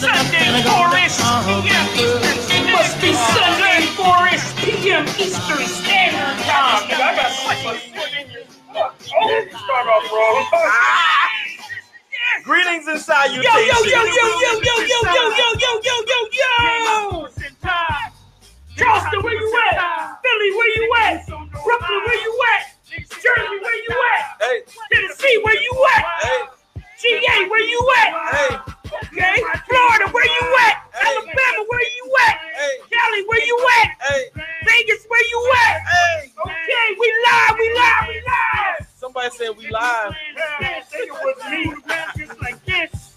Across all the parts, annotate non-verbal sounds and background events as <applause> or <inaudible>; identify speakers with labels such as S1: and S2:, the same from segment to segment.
S1: Sunday, Forest. PM Eastern. Must be Sunday, Forest. PM Eastern Standard Time. Nigga, I got a foot in your. Oh, start off wrong.
S2: Greetings inside you.
S1: Yo, yo, yo, yo, yo, yo, yo, yo, yo, yo, yo, yo, yo. Charleston, where you at? Philly, where you at? Brooklyn, where you at? Jersey, where you at?
S2: Hey,
S1: Tennessee, where you at?
S2: hey,
S1: GA, where you at?
S2: hey,
S1: Okay. Florida, where you at? Alabama, where you at?
S2: hey,
S1: Cali, where you at?
S2: hey,
S1: Vegas, where you at?
S2: hey.
S1: Okay, we live, we live, we live.
S2: Somebody said we live.
S1: Think it. Just like this.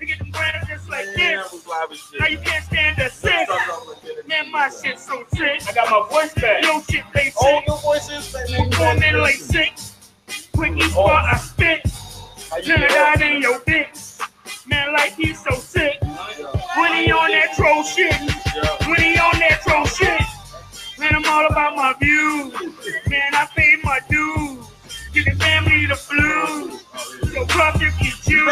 S1: We get them brands just like
S2: Man, I
S1: this.
S2: was live as
S1: Now you can't stand the sick. Man, my shit so sick. I got my voice back. Yo, shit, they
S2: Oh,
S1: sick.
S2: your voices.
S1: Four men like six. Quick each oh. spot I spit. Trinidad in your bitch. Man, like he's so sick. When he on that troll shit. When he on that troll shit. Man, I'm all about my views. Man, I paid my dues. Give the family the flu. So rough if you choose.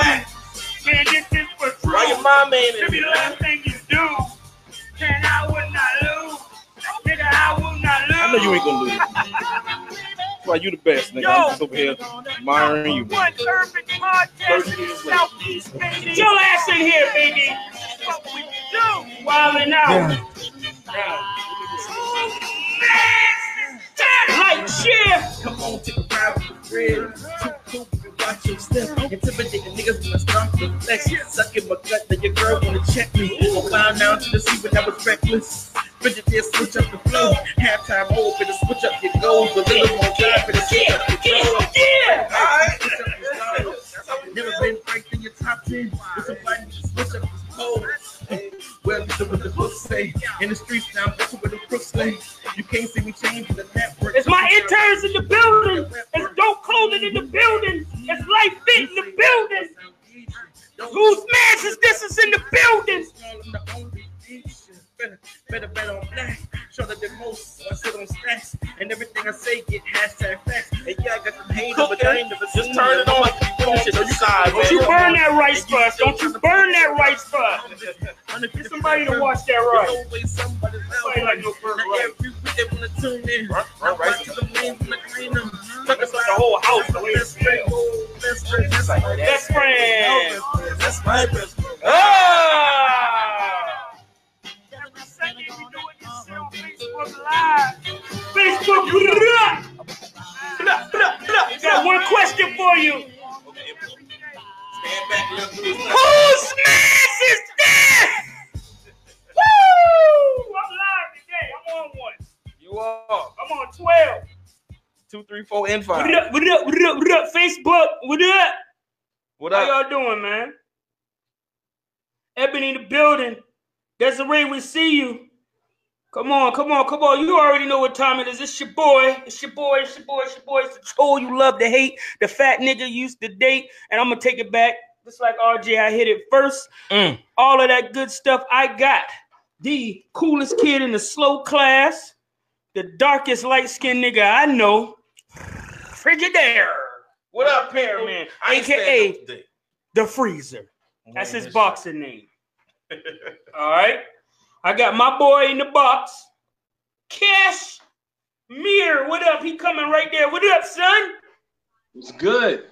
S1: Man, this is for true.
S2: Why your mom ain't
S1: Should be the last thing you do. Man, I would not lose. Nigga, I will not lose.
S3: I know you ain't gonna lose. <laughs> That's why you the best, nigga. I'm just over here admiring you.
S1: One urban podcast in the southeast, baby. Get your ass in here, baby. What we do? Wildin' out. Like shit.
S4: Come on, take a ride with the friend. Too cool, watch your step. Intimidating niggas when I start to flex. Suck in my gut that your girl wanna check me. I found out to see when I was reckless. Bridget did switch up the flow. Halftime mode, better switch up your goals. A little more time, better switch
S1: Yeah,
S4: up your
S1: yeah,
S4: goals.
S1: yeah.
S4: Switch up your style. Never been ranked in your top 10. With somebody to switch up his pole. Well, this is what the books say. In the streets now, that's where the crooks lay. You can't see me changing the network.
S1: It's my interns in the building. It's dope clothing in the building. It's life fit in the building. Whose man is this is in the building?
S4: Better, better bet on black. Show that the most. I sit on stacks. And everything I say get hashtag facts. And yeah, I got some haters, but I ain't never
S2: Just turn it on. Shit, on your side,
S1: Don't you burn that rice bus. Don't you burn that rice bus. Get somebody to watch that rice.
S4: There's always somebody else.
S1: Somebody like no burn rice.
S4: every week they wanna tune in.
S2: Burn- burn
S4: Now
S2: rice
S4: watch the lanes when I clean them. Talk about
S1: the whole house, the way it
S4: best friend, oh, best friend, best friend.
S1: Best friend.
S4: That's my best friend.
S1: Ah! Facebook Live. Facebook, blah, blah, blah, blah. Got one question for you.
S2: Stand back, let them do his thing.
S1: Whose mess is this? Woo! I'm live today. I'm on one.
S2: You are.
S1: I'm on 12.
S2: Two, three, four, and five.
S1: What up, what up, what up, what up, Facebook? What up?
S2: What
S1: How y'all doing, man? Ebony in the building. Desiree, we see you. Come on, come on, come on. You already know what time it is. It's your boy. It's your boy. It's your boy. It's your boy. It's the troll you love to hate. The fat nigga you used to date. And I'm gonna take it back. Just like RJ, I hit it first.
S2: Mm.
S1: All of that good stuff I got. The coolest kid in the slow class. The darkest light skinned nigga I know. Frigidaire. What up, Pearman?
S2: I ain't
S1: AKA
S2: stand
S1: the freezer. That's his boxing name. <laughs> All right. I got my boy in the box. Cash Mir, what up? He coming right there. What up, son?
S5: It's good.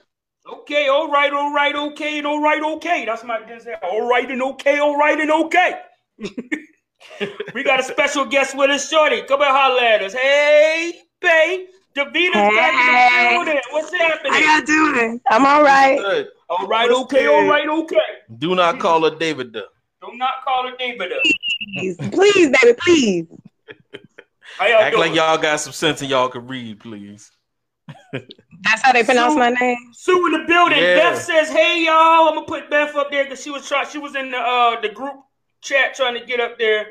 S1: Okay, all right, all right, okay, and all right, okay. That's my Denzel. All right and okay, all right and okay. <laughs> we got a special guest with us, Shorty. Come and holler at us. Hey, Bay. Davina's back in the building. What's happening?
S6: How y'all doing? I'm all right.
S2: Good.
S1: All right, okay, all right, okay.
S2: Do not call her David though.
S1: Do not call her David up.
S6: Please, please, baby, please. <laughs>
S1: How y'all
S2: Act
S1: doing?
S2: like y'all got some sense and y'all can read, please.
S6: That's how they pronounce my name.
S1: Sue in the building.
S2: Yeah.
S1: Beth says, "Hey y'all." I'm gonna put Beth up there because she was trying. She was in the uh the group chat trying to get up there.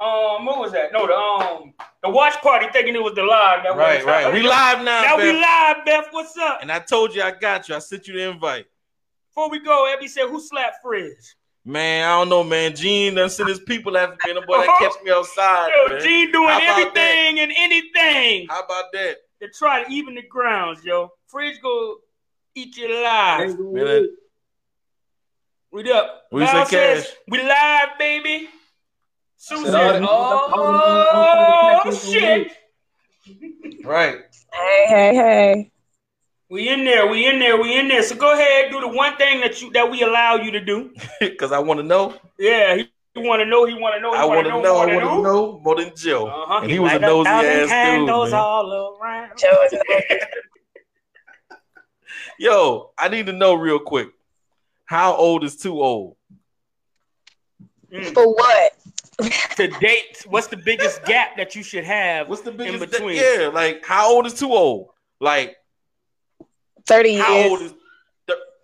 S1: Um, what was that? No, the um the watch party thinking it was the live. That
S2: Right,
S1: was
S2: right. We live now,
S1: Now we
S2: Beth.
S1: live, Beth. What's up?
S2: And I told you I got you. I sent you the invite.
S1: Before we go, Abby said, "Who slapped Frizz?"
S2: Man, I don't know, man. Gene done sent his people after me, and the boy that catch me outside.
S1: Yo,
S2: man.
S1: Gene doing
S2: How about
S1: everything and anything
S2: How about that?
S1: to try to even the grounds, yo. Frizz go eat you alive.
S2: Man,
S1: We up.
S2: What you say, Cash?
S1: we live, baby. Sue
S5: said,
S1: said,
S5: oh,
S1: oh, shit.
S2: Right.
S6: Hey, hey, hey.
S1: We in there. We in there. We in there. So go ahead, do the one thing that you that we allow you to do. <laughs>
S2: Because I want to know.
S1: Yeah, he, want to know. He want to know.
S2: I want to
S1: wanna
S2: know. I want to
S1: who.
S2: know more than Joe.
S1: Uh-huh.
S2: And he was a nosy
S1: thousand
S2: ass dude, man.
S1: all around.
S6: Joe is
S2: Yo, I need to know real quick. How old is too old?
S1: Mm.
S6: for what? <laughs>
S1: To date, what's the biggest gap that you should have?
S2: What's the biggest?
S1: between?
S2: yeah, like how old is too old? Like
S6: 30
S2: how
S6: years.
S2: old is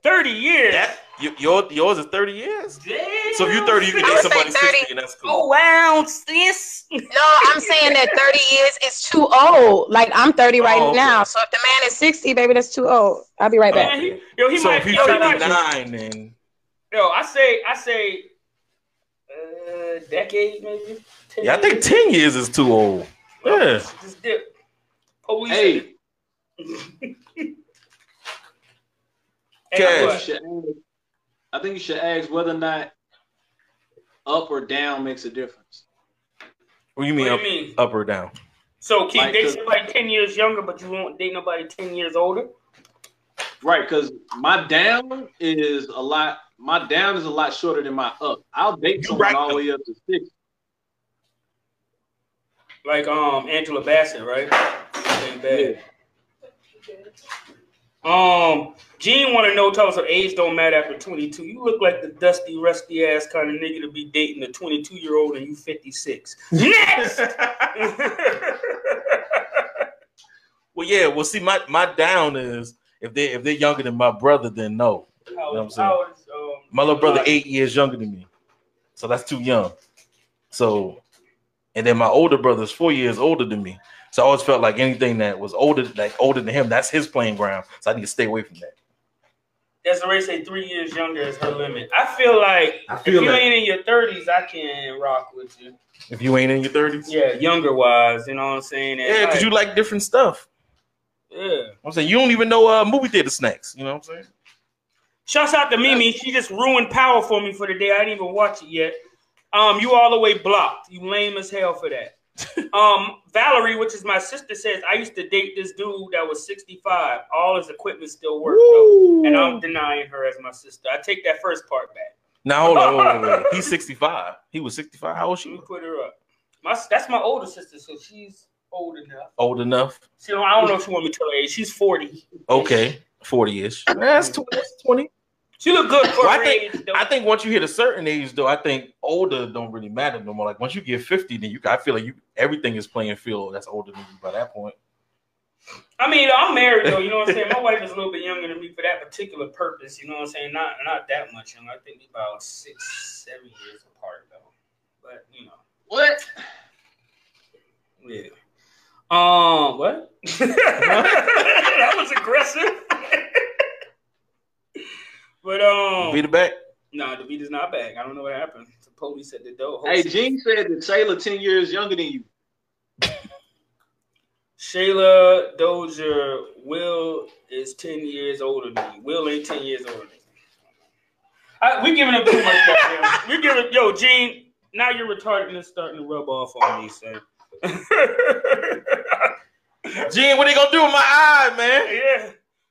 S1: Thirty years.
S2: that? Y- Your, yours is thirty years.
S1: Damn.
S2: So if you're thirty, you can date somebody
S6: 30.
S2: sixty, and that's cool.
S1: Oh wow, sis.
S6: No, I'm saying that 30 years is too old. Like I'm 30 right
S2: Oh, okay.
S6: now. So if the man is 60, baby, that's too old. I'll be right back.
S1: Man, he, yo, he
S2: so
S1: might.
S2: if he's
S1: yo, he
S2: fifty
S1: might-
S2: nine, then
S1: Yo, I say, I say, uh, decade maybe. 10
S2: yeah, I think ten years is too old. Yeah.
S1: Just dip. Police.
S5: Hey,
S1: Hey, <laughs>
S2: Cash.
S5: I think, you should ask, I think you should ask whether or not up or down makes a difference.
S2: What do you mean,
S1: What
S2: up,
S1: do you mean?
S2: up or down?
S1: So can you
S5: Like,
S1: date somebody ten years younger, but you won't date nobody ten years older?
S5: Right, because my down is a lot. My down is a lot shorter than my up. I'll date
S2: You
S5: someone
S2: right,
S5: all the way up to six.
S1: Like um Angela Bassett, right? Ain't bad. Um, Gene want to know, tell us, if age don't matter after 22. You look like the dusty, rusty ass kind of nigga to be dating a 22 year old and you 56. Next. <laughs>
S2: Well, yeah. Well, see, my my down is if they if they're younger than my brother, then no.
S1: How-
S2: what I'm saying?
S1: is, um,
S2: My little brother eight years younger than me, so that's too young. So, and then my older brother's four years older than me. So I always felt like anything that was older, like older than him, that's his playing ground. So I need to stay away from that.
S1: Desiree say three years younger is her limit. I feel like
S2: I
S1: if you
S2: that.
S1: ain't in your 30s, I can rock with you.
S2: If you ain't in your thirties,
S1: Yeah, younger wise, you know what I'm saying? And
S2: yeah, because you like different stuff.
S1: yeah.
S2: I'm saying you don't even know uh, movie theater snacks. You know what I'm saying?
S1: Shouts out to Mimi. She just ruined Power for me for the day. I didn't even watch it yet. Um, you all the way blocked. You lame as hell for that. <laughs> um, Valerie, which is my sister, says I used to date this dude that was 65. All his equipment still worked though, and I'm denying her as my sister. I take that first part back.
S2: Now hold on, hold on, hold on. <laughs> He's 65. He was 65. How old
S1: Let
S2: she?
S1: me put her up. My that's my older sister, so she's old enough.
S2: Old enough.
S1: She don't, I don't know if she want me to tell her age. She's 40.
S2: Okay, 40 ish. That's 20. That's 20.
S1: She look good for
S2: Well, I think-
S1: age.
S2: I think once you hit a certain age, though, I think older don't really matter no more. Like once you get 50, then you I feel like you everything is playing field that's older than you by that point.
S1: I mean, I'm married though. You know what I'm saying. My wife is a little bit younger than me for that particular purpose. You know what I'm saying. Not not that much younger. I think about six, seven years apart though. But you know,
S5: What?
S1: yeah. Um, what? <laughs> that was aggressive. But um,
S2: Beat it back.
S1: no, the beat is not back. I don't know what happened. The police at the door.
S5: Hey, Gene said that Shayla ten years younger than you.
S1: Shayla Dozier, Will is 10 years older than me. Will ain't 10 years older than me. I, we giving him too much goddamn. We giving yo, Gene, now your retardedness starting to rub off on me, son. <laughs>
S2: Gene, what they gonna do with my eye, man?
S1: yeah.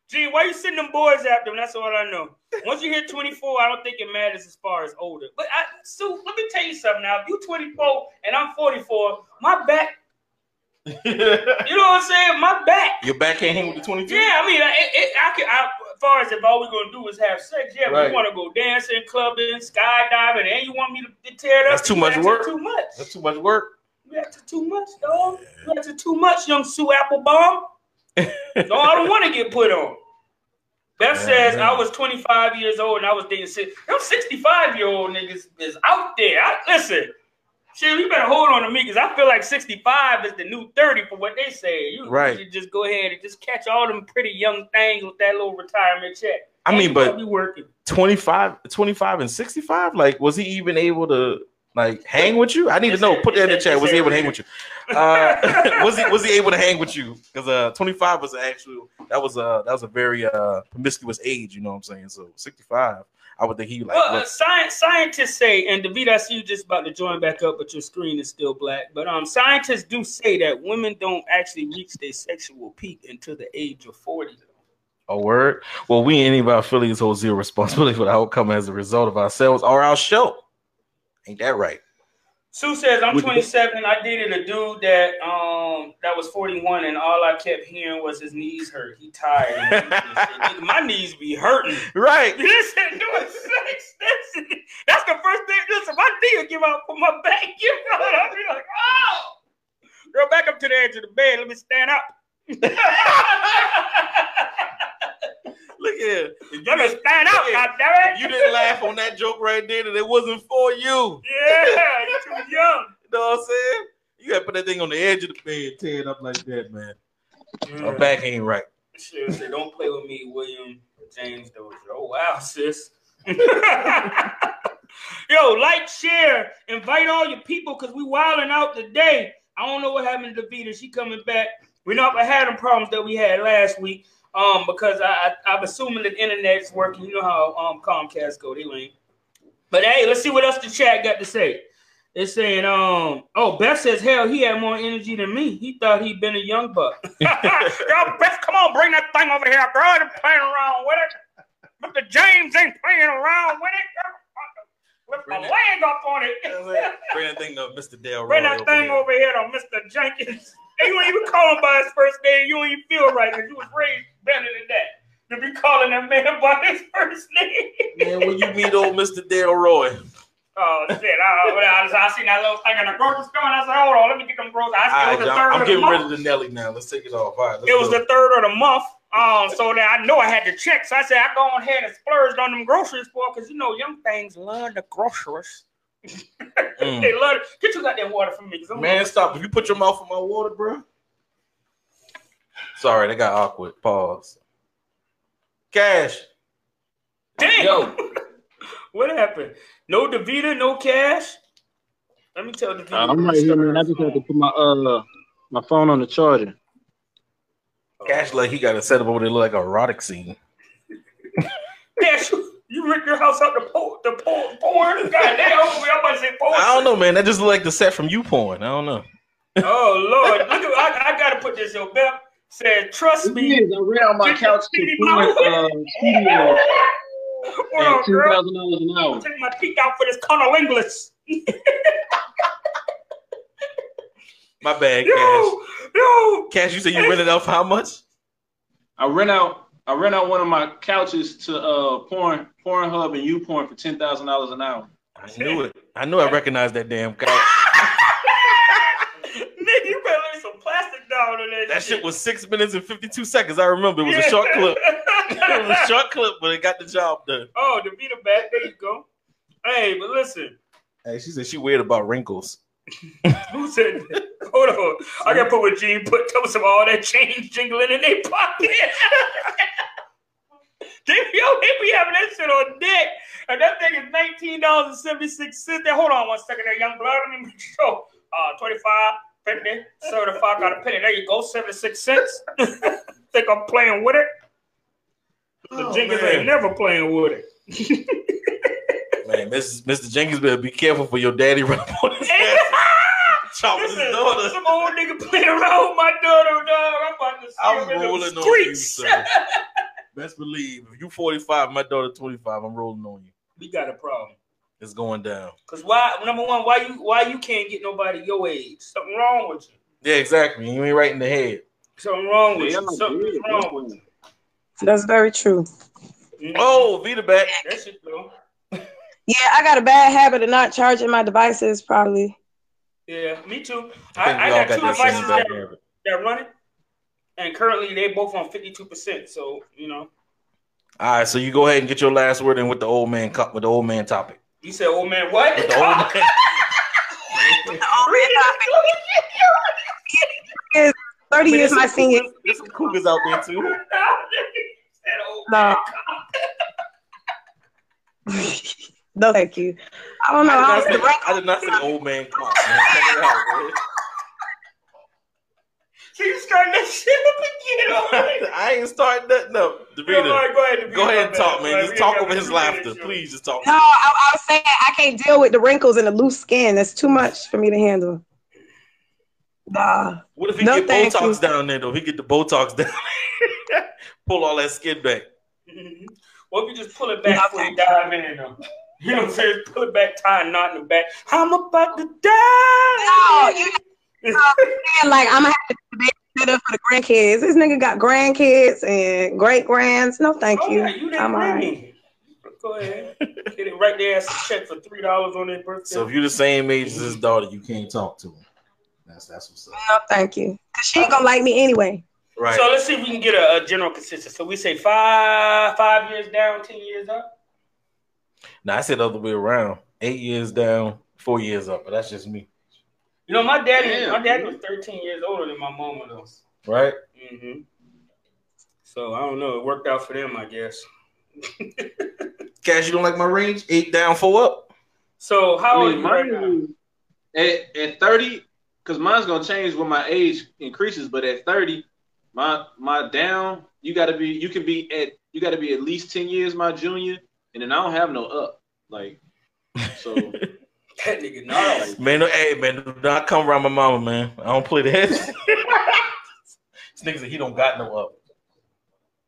S1: Gene, why you sending them boys after them? That's all I know. Once you hit 24, I don't think it matters as far as older. But I, Sue, let me tell you something now. If you 24 and I'm 44, my back, <laughs> you know what I'm saying? My back
S2: Your back can't hang with the 22?
S1: Yeah, I mean, it, it, I can. I, as far as if all we're gonna do is have sex, yeah, but
S2: Right.
S1: you want to go dancing, clubbing, skydiving, and you want me to, to tear it up?
S2: That's too much work.
S1: Too much.
S2: That's too much work.
S1: You asking too much, dog. You asking too much, young Sue Applebaum. No, I don't want to get put on. Beth
S2: Yeah,
S1: says
S2: yeah.
S1: I was 25 years old and I was dating six. Them 65 year old niggas is out there. I, listen, shit, you better hold on to me because I feel like 65 is the new 30 for what they say. You,
S2: Right.
S1: you should just go ahead and just catch all them pretty young things with that little retirement check.
S2: I mean, but
S1: be working.
S2: 25, 25 and 65? Like, was he even able to Like hang with you? I need to know. Put that in the chat. Was he able to hang with you? Uh, <laughs> was he was he able to hang with you? Because uh, 25 was actual. That was a that was a very uh promiscuous age. You know what I'm saying? So 65, I would think he like.
S1: Well, uh, science, scientists say, and David, I see you just about to join back up, but your screen is still black. But um, scientists do say that women don't actually reach their sexual peak until the age of 40.
S2: A word. Well, we of our affiliates hold zero responsibility for the outcome as a result of ourselves or our show. Ain't that right?
S1: Sue says, I'm 27. I dated a dude that um that was 41, and all I kept hearing was his knees hurt. He tired. <laughs> and he just said, "Nigga, My knees be hurting.
S2: Right. <laughs>
S1: Listen, doing sex. That's, that's the first thing. Listen, my knee will give out for my back. <laughs> You know, I'll be like, oh, girl, back up to the edge of the bed. Let me stand up.
S2: Look here. If
S1: Let me
S2: you,
S1: stand up, goddammit.
S2: you didn't laugh on that joke right there, that it wasn't for you.
S1: Yeah, you too <laughs> young.
S2: You know what I'm saying? You gotta put that thing on the edge of the bed, tear it up like that, man. My back ain't right.
S1: Say, don't play with me, William James Dozier. Oh wow, sis. <laughs> Yo, like, share, invite all your people because we wilding out today. I don't know what happened to Davita. She coming back. We're not gonna problems that we had last week. Um, because I, I I'm assuming that the internet's working. You know how um Comcast go, they ain't. But hey, let's see what else the chat got to say. It's saying, um, oh, Beth says, hell, he had more energy than me. He thought he'd been a young buck. <laughs> <laughs> Yo, Beth, come on, bring that thing over here, girl. I ain't playing around with it. Mr. James ain't playing around with it. Lift my
S2: Bring it.
S1: leg up on it.
S2: Bring that thing up, Mr. Dale.
S1: Bring that thing
S2: here.
S1: over here to Mr. Jenkins. And you ain't even call him by his first name. You don't even feel right because you was raised better than that. To be calling that man <laughs> by his first name.
S2: Man, when you meet old Mr. Dale Roy,
S1: Oh shit! I, I, I, I seen that little thing in the grocery store, and I said, "Hold on, let me get them groceries." I it
S2: right,
S1: the third
S2: I'm
S1: of the
S2: getting
S1: month.
S2: rid of the Nelly now. Let's take it off. All right,
S1: It was
S2: go.
S1: the third of the month, um, so that I know I had to check. So I said, I go ahead and splurged on them groceries for because you know young things love the groceries.
S2: Mm. <laughs>
S1: They love. Get you got that water from me. I'm
S2: Man, stop. If you put your mouth in my water, bro. Sorry, that got awkward. Pause. Cash.
S1: Damn.
S3: Yo. <laughs>
S1: what happened? No Davita, no cash. Let me tell Davita.
S3: Uh, I'm right here, man. I just had to put my uh my phone on the charger.
S2: Cash like he got a setup over there look like a erotic scene. <laughs>
S1: Cash, you ripped your house out the po- the po- porn. God damn, I'm about to say porn.
S2: I don't know, man. That just look like the set from YouPorn. I don't know.
S1: Oh Lord, look at I, I gotta put this. Yo, Beth said, "Trust
S3: It
S1: me."
S3: is. I read on my couch to print uh, studio
S1: Hold on,
S3: at two
S1: girl.
S3: thousand dollars an
S1: I'm
S3: hour.
S1: taking my teeth out for this cunnilingus. <laughs>
S2: My bad, Cash.
S1: Yo, yo.
S2: Cash, you said you rented out for how much?
S3: I rent out I rent out one of my couches to uh porn Pornhub and YouPorn for ten thousand dollars an hour.
S2: I knew it. I knew I recognized that damn couch. <laughs>
S1: Nigga, you better lay some plastic down on that.
S2: That shit was six minutes and fifty-two seconds. I remember it was a short clip. <laughs> it was a short clip, but it got the job done.
S1: Oh, the Vita back. There you go. Hey, but listen,
S2: Hey, she said she weird about wrinkles. <laughs>
S1: who said? Hold on, I gotta put with Gene put. Tell some all that change jingling in their pocket. <laughs> they, yo, they be having that shit on deck, and that thing is nineteen dollars and seventy six cents. There, hold on one second, there, young blood. Let me make sure. Uh, twenty five, fifty, seventy-five. Got a penny. There you go, seventy six cents. <laughs> Think I'm playing with it? The
S2: Oh, man.
S1: ain't never playing with it.
S2: Man, Mrs. Mr. Jenkins better be careful for your daddy run up on his ass. <laughs> Chop his daughter.
S1: some old nigga playing around with my daughter, dog. I'm about to see
S2: I'm
S1: him in the
S2: rolling on you, sir. <laughs> Best believe if you 45, my daughter 25, I'm rolling on you.
S1: we got a problem.
S2: It's going down.
S1: Cause why? Number one, why you why you can't get nobody your age? Something wrong with you.
S2: Yeah, exactly. You ain't right in the head.
S1: Something wrong with
S3: Yeah,
S1: you. Something's wrong with you.
S6: That's very true.
S1: Mhm.
S2: Oh, Vita back.
S1: that shit though.
S6: Yeah, I got a bad habit of not charging my devices. Probably.
S1: Yeah, me too.
S2: I
S1: I, I got,
S2: got
S1: two
S2: that same
S1: devices
S2: bad
S1: that,
S2: habit.
S1: that run it, and currently they both on fifty two percent. So you know,
S2: All right, so you go ahead and get your last word in with the old man co- with the old man topic.
S1: you said, old man, what?"
S2: With the old man. <laughs>
S6: Thirty
S2: Man,
S6: years my senior.
S2: There's some cougars out there too. <laughs>
S6: No. <laughs> no, thank you. I don't know.
S2: I
S6: I,
S2: did,
S6: don't,
S2: not say, I did not say old man clock. Man. Cut it out, man.
S1: So you starting that shit up again? already? <laughs>
S2: I ain't starting nothing up.
S1: Yo,
S2: Davida,
S1: all right, go ahead. Davida,
S2: go ahead and talk, man.
S1: Like,
S2: Just talk over his laughter.
S1: yo.
S2: Please, just talk.
S6: no, I, I was saying I can't deal with the wrinkles and the loose skin. That's too much for me to handle. Nah.
S2: What if he
S6: No,
S2: get
S6: thank
S2: Botox
S6: you.
S2: down there, though? He get the Botox down <laughs> Pull all that skin back. <laughs>
S1: What if you just pull it back
S6: No,
S1: before you dive in? Though? You know what I'm saying? Pull it back, tie a knot in the back. I'm about to die.
S6: No,
S1: die.
S6: you saying like I'm gonna have to be better for the grandkids. This nigga got grandkids and great grands. No, thank
S1: oh,
S6: you.
S1: yeah, you
S6: I'm
S1: didn't
S6: alright.
S1: me. Go ahead. Get it right there. As a check for three dollars on their birthday.
S2: So if you're the same age as his daughter, you can't talk to him. That's that's what's up.
S6: No, thank you. Cause she ain't gonna like me anyway.
S2: Right.
S1: So let's see if we can get a, a general consensus. So we say five five years down, ten years up.
S2: Now I said the other way around. Eight years down, four years up. But that's just me.
S1: You know, my daddy,
S5: Damn.
S1: my daddy was 13 years older than my mama was.
S2: Right?
S1: hmm So I don't know. It worked out for them, I guess. <laughs>
S2: Cash, you don't like my range? Eight down, four up.
S1: So how
S5: I mean,
S1: are you right now?
S5: at, at 30, because mine's gonna change when my age increases, but at 30, my my down, you gotta be you can be at you gotta be at least 10 years my junior, and then I don't have no up. Like so <laughs>
S1: That nigga <laughs> gnarly.
S2: Man, no, hey, man, do not come around my mama, man. I don't play that. <laughs> this nigga said he don't got no up.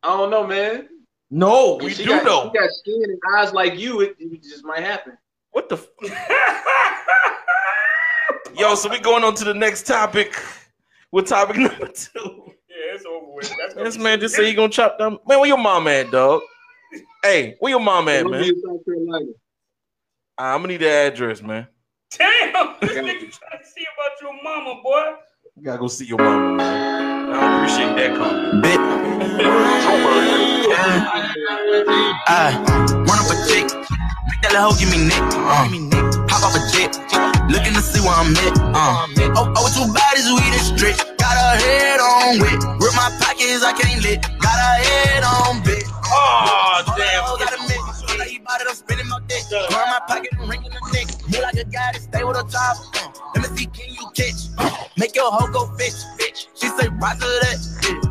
S5: I don't know, man.
S2: No, we
S5: she
S2: do
S5: got,
S2: know.
S5: She got skin and eyes like you, it, it just might happen.
S2: What the? F- Yo, so we going on to the next topic. With topic number two.
S1: Yeah, it's over with. That's
S2: This man just say he gonna chop down. Man, where your mom at, dog? Hey, where your mom at,
S5: Columbia,
S2: man?
S5: South Carolina.
S2: I'm gonna need the address, man.
S1: Damn, <laughs> this nigga trying to see about your mama, boy.
S2: You gotta go see your mama, man. I appreciate that comment.
S7: Bit. <laughs> I run up a chick. Make that little hoe give me neck. Uh, hop off a jet. Looking to see where I'm at. Uh, oh, oh, two bodies, we done stretch. Got her head on wet. Rip my pockets, I can't lit. Got her head on bit.
S2: Oh, damn.
S7: Got a mix. Like he bought it, I'm spinning my dick. Run my pocket and ring in the neck. Me like a guy that stay with a top. Uh, let me see, can you catch? Uh, make your hoe go fetch, bitch. She say, rock to that. Yeah.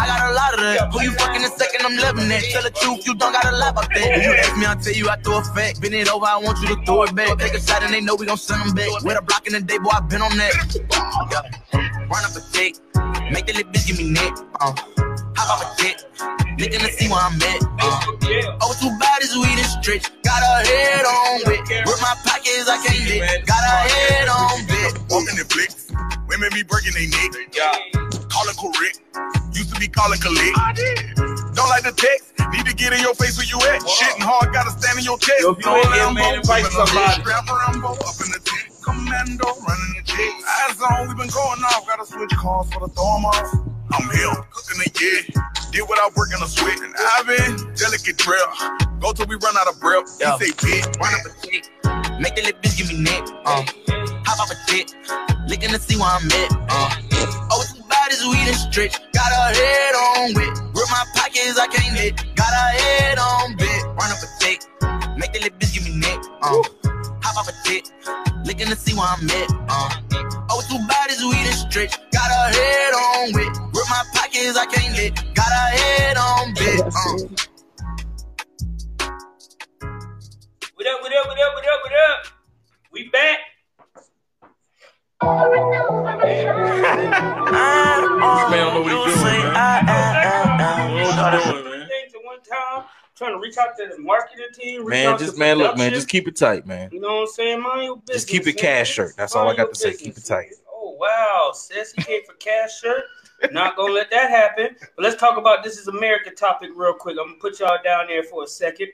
S7: I got a lot of that. Who you fucking in second? I'm loving that. Tell the truth, you don't gotta lie about that. If you ask me, I'll tell you I throw a fact. Bend it over, I want you to throw it back. Take a shot and they know we gon' send them back. With a block in the day, boy, I been on that. Yeah. Run up a dick. Make the little bitch give me neck. Uh, hop off a jet. Looking to see where I'm at. Uh, over two bodies, we done stretch. Got her head on wet. With my pockets, I can't lit. Got her head on bit.
S8: Walking in flicks. Women be breaking their neck. Call it correct. Used to be calling collect. Don't like the text. Need to get in your face where you at. Shitting hard, gotta stand in your chest.
S1: Yo, if you ain't here, man, invite somebody.
S8: Strap a Rambo up in the tent. Commando running the jet. Eyes on, we been going off. Gotta switch cars for the throw 'em off. I'm here, cooking the yeah. Did without working a sweat. And I've been delicate trail. Go till we run out of breath.
S7: Yo.
S8: He say, bitch.
S7: Run up a chick. Make the little bitch give me neck. Uh, hop off a jet. Looking to see where I'm at. Uh, over two bodies, we done stretch. Got her head on wet. Rip my pockets, I can't lit. Got her head on bit. Run up a chick. Make the little bitch give me neck. Uh, hop off a jet. Looking to see where I'm at. Uh, over two bodies, we done stretch. Got her head on wet. Rip my pockets, I can't lit. Got her head on bit. Uh,
S1: What up, what up, what up, what up, what up? We back. Trying to reach out to the marketing team.
S2: Man, just man, look, man, just keep it tight, man.
S1: You know what I'm saying? Mind your business.
S2: Just keep it cash shirt. That's all I got to say. Keep it tight.
S1: Oh wow, sis, he came for cash shirt. Not gonna let that happen. But let's talk about this is America topic real quick. I'm gonna put y'all down there for a second.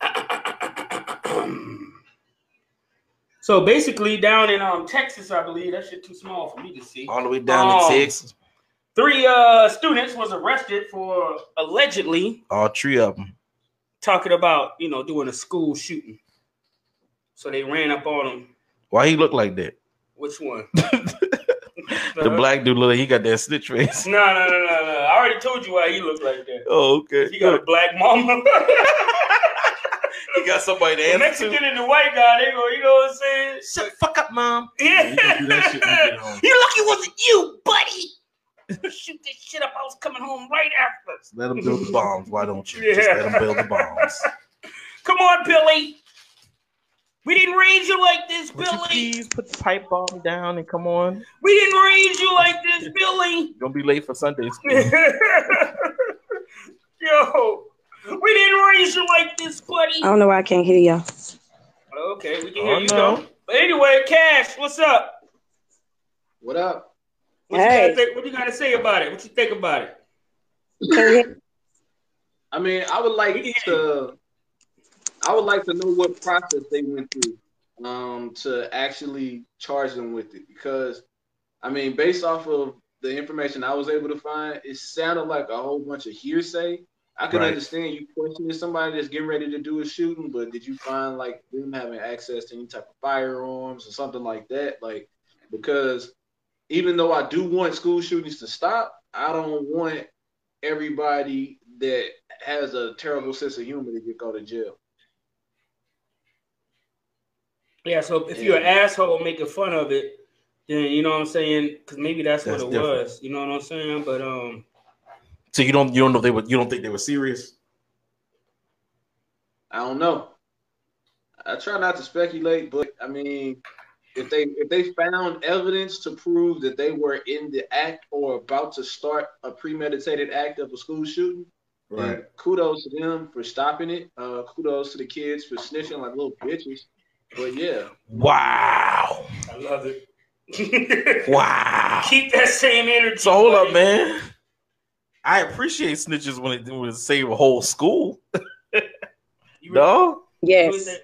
S1: <clears throat> <coughs> so basically, down in um Texas, I believe that shit too small for me to see.
S2: All the way down
S1: Um,
S2: to Texas.
S1: Three uh students was arrested for allegedly
S2: All three of them.
S1: talking about you know doing a school shooting. So they ran up on them.
S2: Why he look like that?
S1: Which one? <laughs>
S2: The black dude look like he got that snitch face.
S1: No, no, no, no, no. I already told you why he looked like that.
S2: Oh, okay.
S1: He got a black mama. <laughs>
S2: You got somebody to
S1: The
S2: answer
S1: Mexican
S2: to.
S1: and the white guy, they go, you know what I'm saying?
S2: Shut the fuck up, mom. <laughs>
S1: Yeah.
S2: you can do that shit when you get
S1: lucky it wasn't you, buddy. Shoot this shit up. I was coming home right after.
S2: Let them build the bombs. Why don't you?
S1: Yeah.
S2: Just let them build the bombs. <laughs>
S1: Come on, Billy. We didn't raise you like this,
S2: Would you
S1: Billy.
S2: please put the pipe bomb down and come on?
S1: We didn't raise you like this, Billy.
S2: You're gonna be late for Sunday school. <laughs>
S1: Yo, we didn't raise you like this, buddy.
S6: I don't know why I can't hear y'all.
S1: Okay, we can hear
S2: Oh,
S1: you
S2: no.
S1: though. But anyway, Cash, what's up?
S5: What up?
S1: What, you
S6: Hey.
S1: gotta think, what you got to say about it? What you think about it?
S5: I mean, I would like to. I would like to know what process they went through um, to actually charge them with it, because I mean, based off of the information I was able to find, it sounded like a whole bunch of hearsay. I can
S2: Right.
S5: understand you questioning somebody that's getting ready to do a shooting, but did you find like them having access to any type of firearms or something like that? Like, because even though I do want school shootings to stop, I don't want everybody that has a terrible sense of humor to get go to jail.
S1: Yeah, so if you're an asshole making fun of it, then you know what I'm saying? Because maybe that's,
S2: That's
S1: what it
S2: different.
S1: was. You know what I'm saying? But um,
S2: So you don't you don't know if they were you don't think they were serious?
S5: I don't know. I try not to speculate, but I mean, if they if they found evidence to prove that they were in the act or about to start a premeditated act of a school shooting, then kudos to them for stopping it. Uh, kudos to the kids for snitching like little bitches. But yeah,
S2: Wow.
S1: I love it.
S2: Wow. <laughs>
S1: Keep that same energy.
S2: So hold
S1: buddy.
S2: up, man. I appreciate snitches when it when it save a whole school. <laughs>
S1: You really,
S2: No,
S1: really
S6: Yes.
S1: think,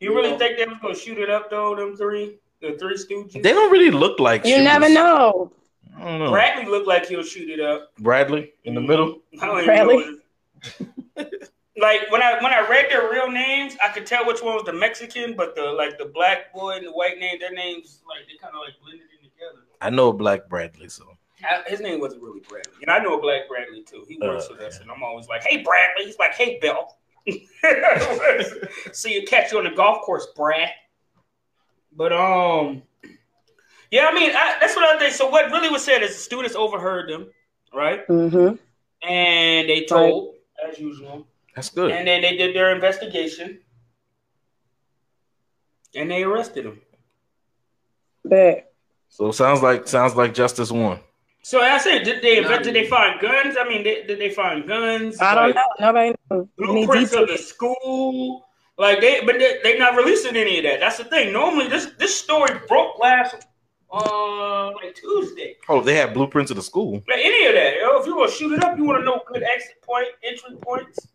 S1: you really think they was gonna shoot it up though? Them three, the three stooges.
S2: they don't really look like.
S6: You
S2: shooters.
S6: never know.
S2: I don't know.
S1: Bradley looked like he'll shoot it up.
S2: Bradley in the middle.
S1: I don't even
S6: Bradley?
S1: know what it- like when I when I read their real names, I could tell which one was the Mexican, but the like the black boy and the white name, their names like they kind of like blended in together.
S2: I know a black Bradley, so
S1: I, his name wasn't really Bradley, and I know a black Bradley too. He works
S2: Uh,
S1: with us, and I'm always like, "Hey, Bradley." He's like, "Hey, Bill." <laughs> See you catch you on the golf course, Brad. But um, yeah, I mean I, that's what I think. So what really was said is the students overheard them, right?
S6: Mm-hmm.
S1: And they told, as usual,
S2: that's good.
S1: and then they did their investigation, and they arrested him.
S6: Bet.
S2: So sounds like sounds like justice won.
S1: So I said, did they
S5: Nah,
S1: did they find guns? I mean, did, did they find guns?
S6: I don't
S1: Like,
S6: know. Nobody knows.
S1: Blueprints of the school. Like they, but they, they not releasing any of that. That's the thing. Normally, this this story broke last uh like Tuesday.
S2: Oh, they had blueprints of the school.
S1: Like any of that. Yo, if you want to shoot it up, you want to know good exit point, entry points.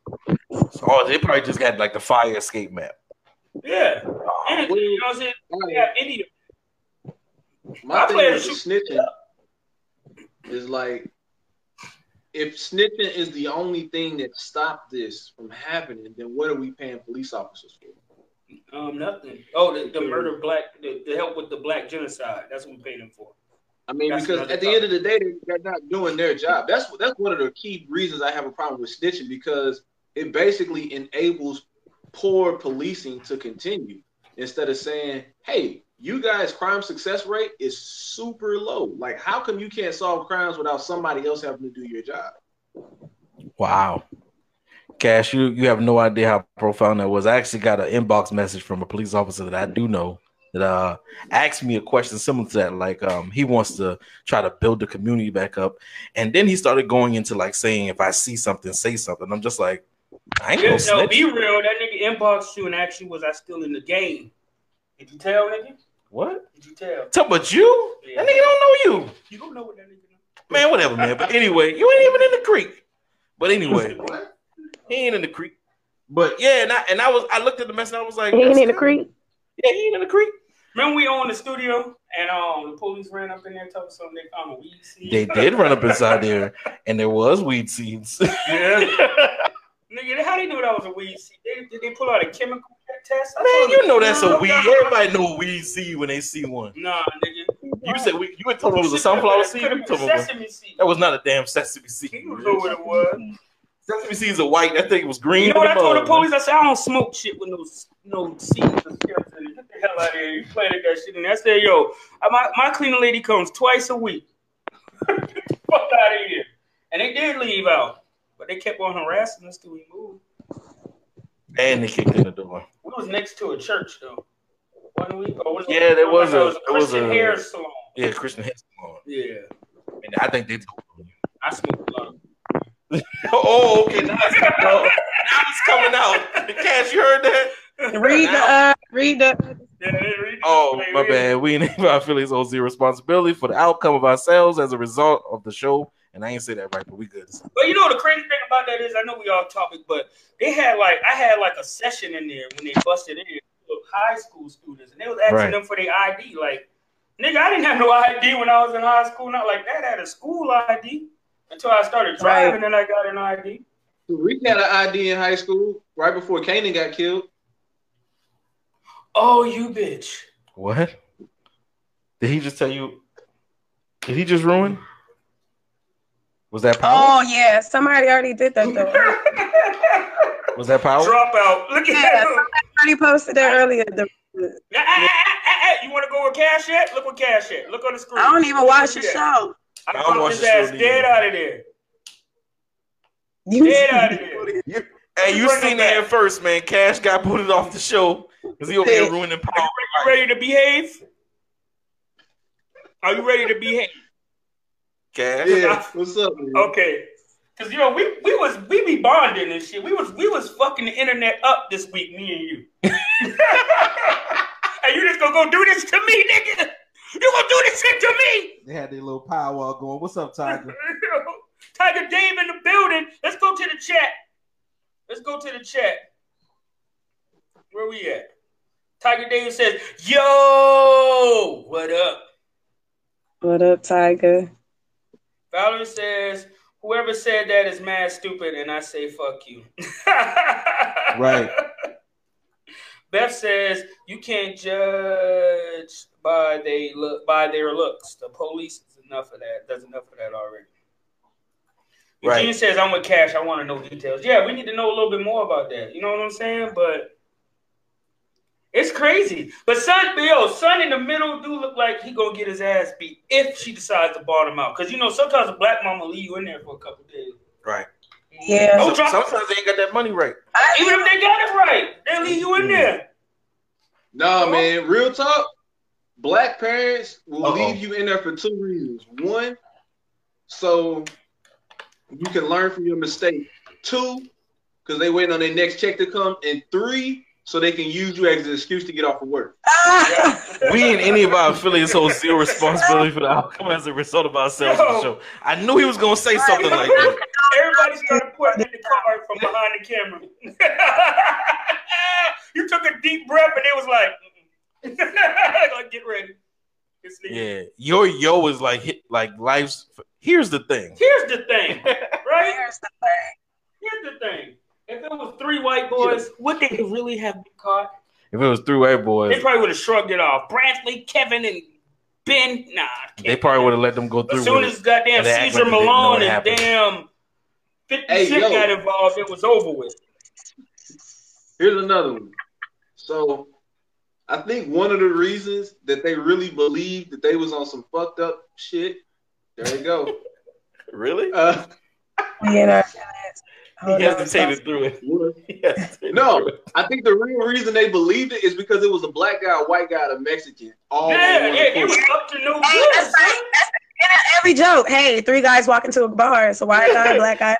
S2: Oh, they probably just had like the fire escape map.
S1: Yeah, anything. You know what I'm saying? They have any of
S5: my
S1: I
S5: thing
S1: plan
S5: with
S1: to
S5: the
S1: shoot-
S5: snitching is like, if snitching is the only thing that stopped this from happening, then what are we paying police officers for?
S1: Um, nothing. Oh, the, the murder of black, the, the help with the black genocide. That's what we paid him for.
S5: I mean,
S1: That's
S5: because at the end of the day, they- they're not doing their job. That's that's one of the key reasons I have a problem with snitching because it basically enables poor policing to continue instead of saying, "Hey, you guys' crime success rate is super low. Like, how come you can't solve crimes without somebody else having to do your job?"
S2: Wow. Cash, you, you have no idea how profound that was. I actually got an inbox message from a police officer that I do know that uh asked me a question similar to that. Like um he wants to try to build the community back up. And then he started going into like saying if I see something, say something. I'm just like, I ain't
S1: Yeah,
S2: gonna
S1: no, be real. That nigga inboxed you and asked you, was I still in the game? Did you tell, nigga?
S2: What?
S1: Did you tell?
S2: Talk about you?
S1: Yeah.
S2: That nigga don't know you.
S1: You don't know what that nigga know.
S2: Man, whatever, man. But anyway, you ain't even in the creek. But anyway, <laughs> he ain't in the creek. But yeah, and I and I was I looked at the message and I was like,
S6: He ain't in the
S2: good.
S6: creek.
S2: Yeah, he ain't in the creek.
S1: Remember we owned the studio and um the police ran up in there told us something they found a weed seed.
S2: They did run up inside there, and there was weed seeds. <laughs>
S1: Yeah. <laughs> Nigga, how do they knew that was a weed seed? They, did they pull out a chemical test? I
S2: Man, you know that's a weed. Everybody know weed seed when they see one.
S1: Nah, nigga.
S2: You said we, you had told me it was a sunflower seed. You told me it was-
S1: sesame seed.
S2: that was not a damn sesame seed.
S1: You know what it was.
S2: Sesame seeds are white. That thing was green.
S1: You know what I told the police? I said I don't smoke shit with no no seeds or skips in it. Get the hell out of here! You planted that shit in there. I said, yo, uh, my my cleaning lady comes twice a week. <laughs> Fuck out of here! And they did leave out, but they kept on harassing us till we moved.
S2: And they kicked in the door.
S1: We was next to a church though. Wasn't we? Or was
S2: Yeah, there was
S1: it
S2: a- there was
S1: Christian
S2: a-
S1: hair salon.
S2: Yeah, Christian hair salon.
S1: Yeah,
S2: And I think they told him.
S1: I smoked a lot. Of- <laughs>
S2: Oh, okay. Now it's coming out. <laughs> Now it's coming out. The cash, you heard that?
S6: Read the uh, read the
S1: Yeah, read-
S2: Oh, my bad. We and our affiliates owe zero responsibility for the outcome of ourselves as a result of the show. And I ain't say that right, but we good.
S1: But you know the crazy thing about that is I know we off topic, but they had like I had like a session in there when they busted in with high school students and they was asking
S2: Right.
S1: them for their ID. Like, nigga, I didn't have no ID when I was in high school. Not like that. I had a school ID until I started driving and I got an ID.
S5: Reek had an ID in high school right before Kanan got killed.
S1: Oh, you bitch.
S2: What? Did he just tell you? Did he just ruin? Was that power?
S6: Oh yeah, somebody already did that though. <laughs>
S2: Was that power?
S1: Drop out. Look at
S6: yeah,
S1: him.
S6: somebody posted that earlier. The-
S1: Ah, ah, ah, ah, ah. You want to go with Cash yet? Look what Cash at. Look on the screen.
S6: I don't even watch the
S1: Look at that.
S6: show.
S1: I
S2: I don't
S1: popped
S2: watch
S1: his
S2: the show
S1: ass
S2: neither.
S1: dead out of there.
S6: You
S1: Dead out of there.
S2: Hey, you seen
S1: him
S2: that at first, man. Cash got booted off the show because he over here ruining power.
S1: Are You ready to behave? Are you ready to behave?
S2: Cash.
S5: Yeah, what's up? Man?
S1: Okay. Cause you know we we was we be bonding and shit. We was we was fucking the internet up this week, me and you. <laughs> and you just gonna go do this to me, nigga? You gonna do this shit to me?
S9: They had their little powwow going. What's up, Tiger? <laughs>
S1: Tiger Dave in the building. Let's go to the chat. Let's go to the chat. Where we at? Tiger Dave says, "Yo, what up?"
S6: What up, Tiger?
S1: Valerie says, "Whoever said that is mad stupid," and I say, "Fuck you." <laughs>
S9: Right.
S1: Beth says, "You can't judge by they look by their looks. The police is enough of that. Does enough of that already."
S2: Right.
S1: Eugene says, "I'm with Cash. I want to know details." Yeah, we need to know a little bit more about that. You know what I'm saying? But it's crazy. But son, yo, son in the middle do look like he gonna get his ass beat if she decides to bottom out. Because you know sometimes a black mama leave you in there for a couple days.
S2: Right.
S6: Yeah.
S1: Don't drop.
S2: Sometimes they ain't got that money right.
S1: Even if they got it right, they leave you in mm. there.
S5: Nah, man. Real talk. Black parents will
S2: Uh-oh.
S5: leave you in there for two reasons. One, so you can learn from your mistake. Two, because they waiting on their next check to come. And three, so they can use you as an excuse to get off of work. <laughs>
S2: We and any of our affiliates hold zero responsibility for the outcome as a result of ourselves on the show. I knew he was gonna say something like that.
S1: Everybody's Everybody started pointing in the car from behind the camera. <laughs> you took a deep breath and it was like, <laughs> like get ready.
S2: Yeah, your yo is like hit like life's. Here's the thing.
S1: Here's the thing, right?
S6: Here's the thing.
S1: Here's the thing. If it was three white boys, would they <laughs> really have been caught?
S2: If it was three white boys, They
S1: probably would have shrugged it off. Brantley, Kevin, and Ben. Nah,
S2: they probably would have let them go through.
S1: As soon
S2: with
S1: as goddamn
S2: And they act
S1: Caesar
S2: like they didn't know
S1: Malone and damn 50
S5: Hey,
S1: Cent got involved, it was over with.
S5: Here's another one. So I think one of the reasons that they really believed that they was on some fucked up shit. There you go. <laughs>
S2: really,
S5: Uh,
S6: We in our
S2: he hesitated through it. <laughs> He hesitated
S5: No.
S2: through it.
S5: I think the real reason they believed it is because it was a black guy, a white guy, and a Mexican. All on
S1: Yeah, yeah, it was up to no
S6: Hey,
S1: good.
S6: that's right. That's in every joke. Hey, three guys walk into a bar. It's a white guy, <laughs> black guy.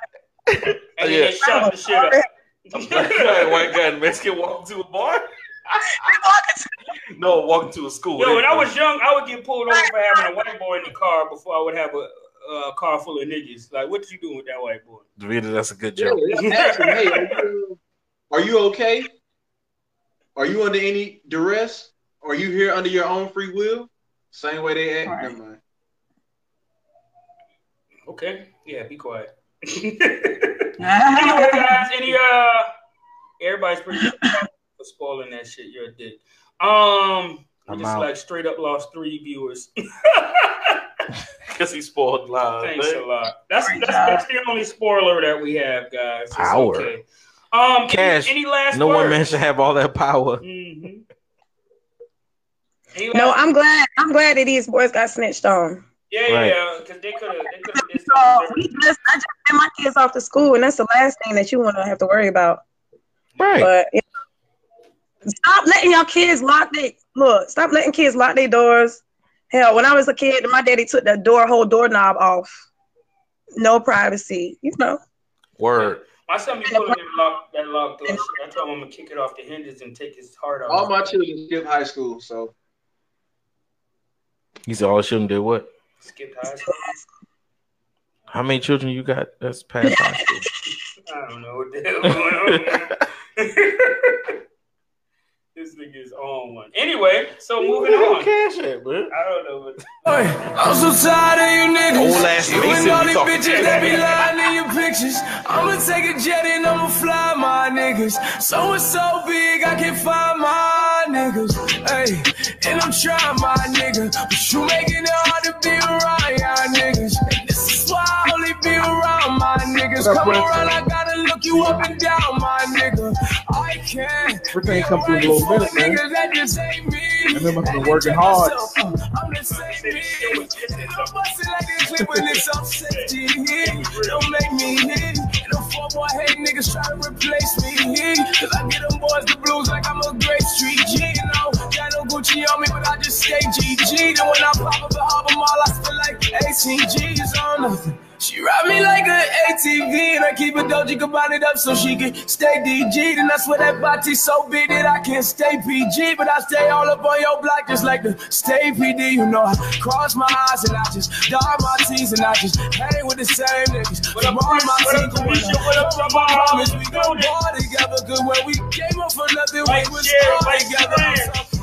S1: And oh, then
S2: Yeah.
S1: they shot the shit up. <laughs>
S2: A Black guy, white guy, and Mexican walk into a bar. No, walking to a school.
S1: Yo, when I was young, I would get pulled over for having a white boy in the car before I would have a uh, car full of niggas. Like, what you doing with that white boy?
S2: Rita, that's a good
S5: Yeah,
S2: joke.
S5: they asked him, hey, are you, are you okay? Are you under any duress? Are you here under your own free will? Same way they act.
S6: Right.
S5: Never mind.
S1: Okay, yeah, be quiet. anyway, guys, <laughs> any uh, everybody's pretty for spoiling that shit. You're a dick. Um, we
S2: I'm
S1: just
S2: out.
S1: like straight up lost three viewers. <laughs>
S2: Because he spoiled live.
S1: Thanks
S2: man.
S1: a lot. That's that's, that's the only spoiler that we have, guys. It's
S2: Power.
S1: okay. Um,
S2: Cash.
S1: Any, any last
S2: No
S1: words?
S2: one man should have all that power.
S1: Mhm. Any
S6: No,
S1: last-
S6: I'm glad. I'm glad that these boys got snitched on.
S1: yeah,
S2: Right.
S1: yeah, because they could have they could have
S6: So we just, I just sent my kids off to school, and that's the last thing that you want to have to worry about.
S2: Right.
S6: But you know, stop letting your kids lock their look. Stop letting kids lock their doors. Hell, when I was a kid, my daddy took the door whole doorknob off. No privacy, you know.
S2: Word.
S1: My son be pulling that lock that lock door. shit. I told him I'm gonna kick it off the hinges and take his heart out.
S5: All my children skip high school, so
S2: He said all children did what?
S1: skipped high school.
S2: How many children you got that's past high school? <laughs>
S1: I don't know what the hell going on. <laughs> man. this nigga is on one. Anyway, so moving on.
S2: Cash at, man.
S1: I don't know what.
S10: I'm so tired of you niggas.
S2: Old ass
S10: you and all these bitches that be lying in your pictures. I'ma take a jet and I'ma fly my niggas. So it's so big I can find my niggas. Hey, and I'm trying my nigga. But you making it hard to be around y'all niggas. And this is why I only be around my niggas. Come around, I gotta look you up and down, my nigga. I can't.
S9: Everything ain't come through a little minute, man.
S10: That
S9: them must have been working hard.
S10: I'm the same me. I'm busting like this clip when it's 60. Don't make me hit. And them four boy hate niggas try to replace me. Cause I get them boys the blues like I'm a great street G. You know, got no Gucci on me, but I just stay GG. Then when I pop up the album, all I spend like 18 G's on nothing. She ride me like an ATV and I keep a doji combine it up so she can stay DG. And that's why that body's so big that I can't stay PG. But I stay all up on your block just like the stay PD. You know, I cross my eyes and I just dot my T's and I just hang with the same niggas.
S1: Up,
S10: From all my
S1: Prince? What up,
S10: team?
S1: What up,
S10: I promise we gon' ball together. Good when we came up for nothing, we was all together.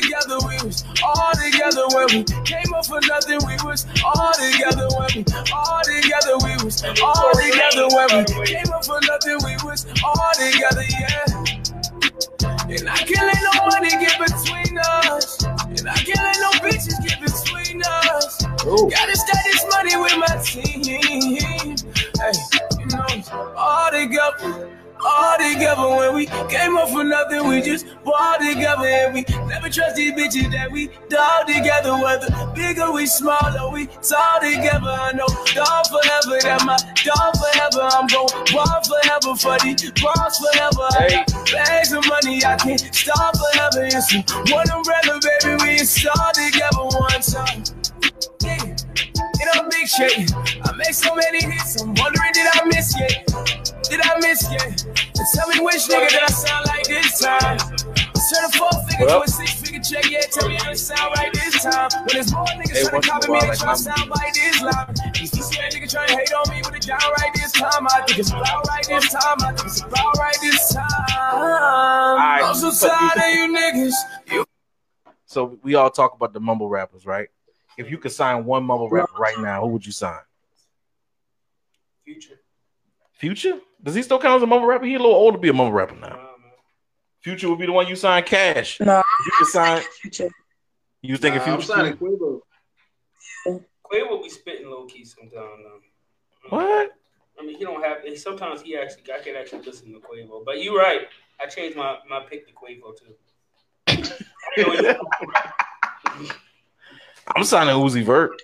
S10: Together we was all together when we came up for nothing. We was all together when we all together we was all together when we came up for nothing. We was all together, yeah. And I can't let no money get between us. And I can't let no bitches get between us. Gotta stack this money with my team. Hey, you know, all together. All together when we came up for nothing, we just ball together and we never trust these bitches that we dog together. Whether bigger we smaller, we tall together. I know dog forever, that my dog forever. I'm gon' ball forever for these balls forever. I got bags of money, I can't stop forever. It's one umbrella, baby, we install together one time. A big shape, I make so many hits. I'm wondering, did I miss yet? Did I miss yet? And tell me which nigga did I sound like this time? Turn a four figure to a six figure check, yeah. Tell me how it sound right this time. When there's more niggas
S2: Hey,
S10: trying to
S2: a
S10: copy me, they
S2: like
S10: try to sound like this line. These that nigga trying to hate on me with it down right this time. I think it's about right this time. I think it's about right this time. I'm so tired of you niggas. You
S2: So we all talk about the mumble rappers, right? If you could sign one mumble rapper right now, who would you sign?
S1: Future.
S2: Future? Does he still count as a mumble rapper? He a little old to be a mumble rapper now.
S1: Um,
S2: Future would be the one you sign cash.
S6: No,
S2: If you could sign, <laughs>
S6: future.
S2: you was thinking
S5: Nah, I'm
S2: Future?
S5: signing
S2: too?
S5: Quavo.
S1: Quay will be spitting low key sometimes. Though.
S2: What?
S1: I mean, he don't have. Sometimes he actually, I can actually listen to Quavo. But you're right. I changed my my pick to Quavo too. <laughs> I know he's-
S2: I'm signing Uzi Vert.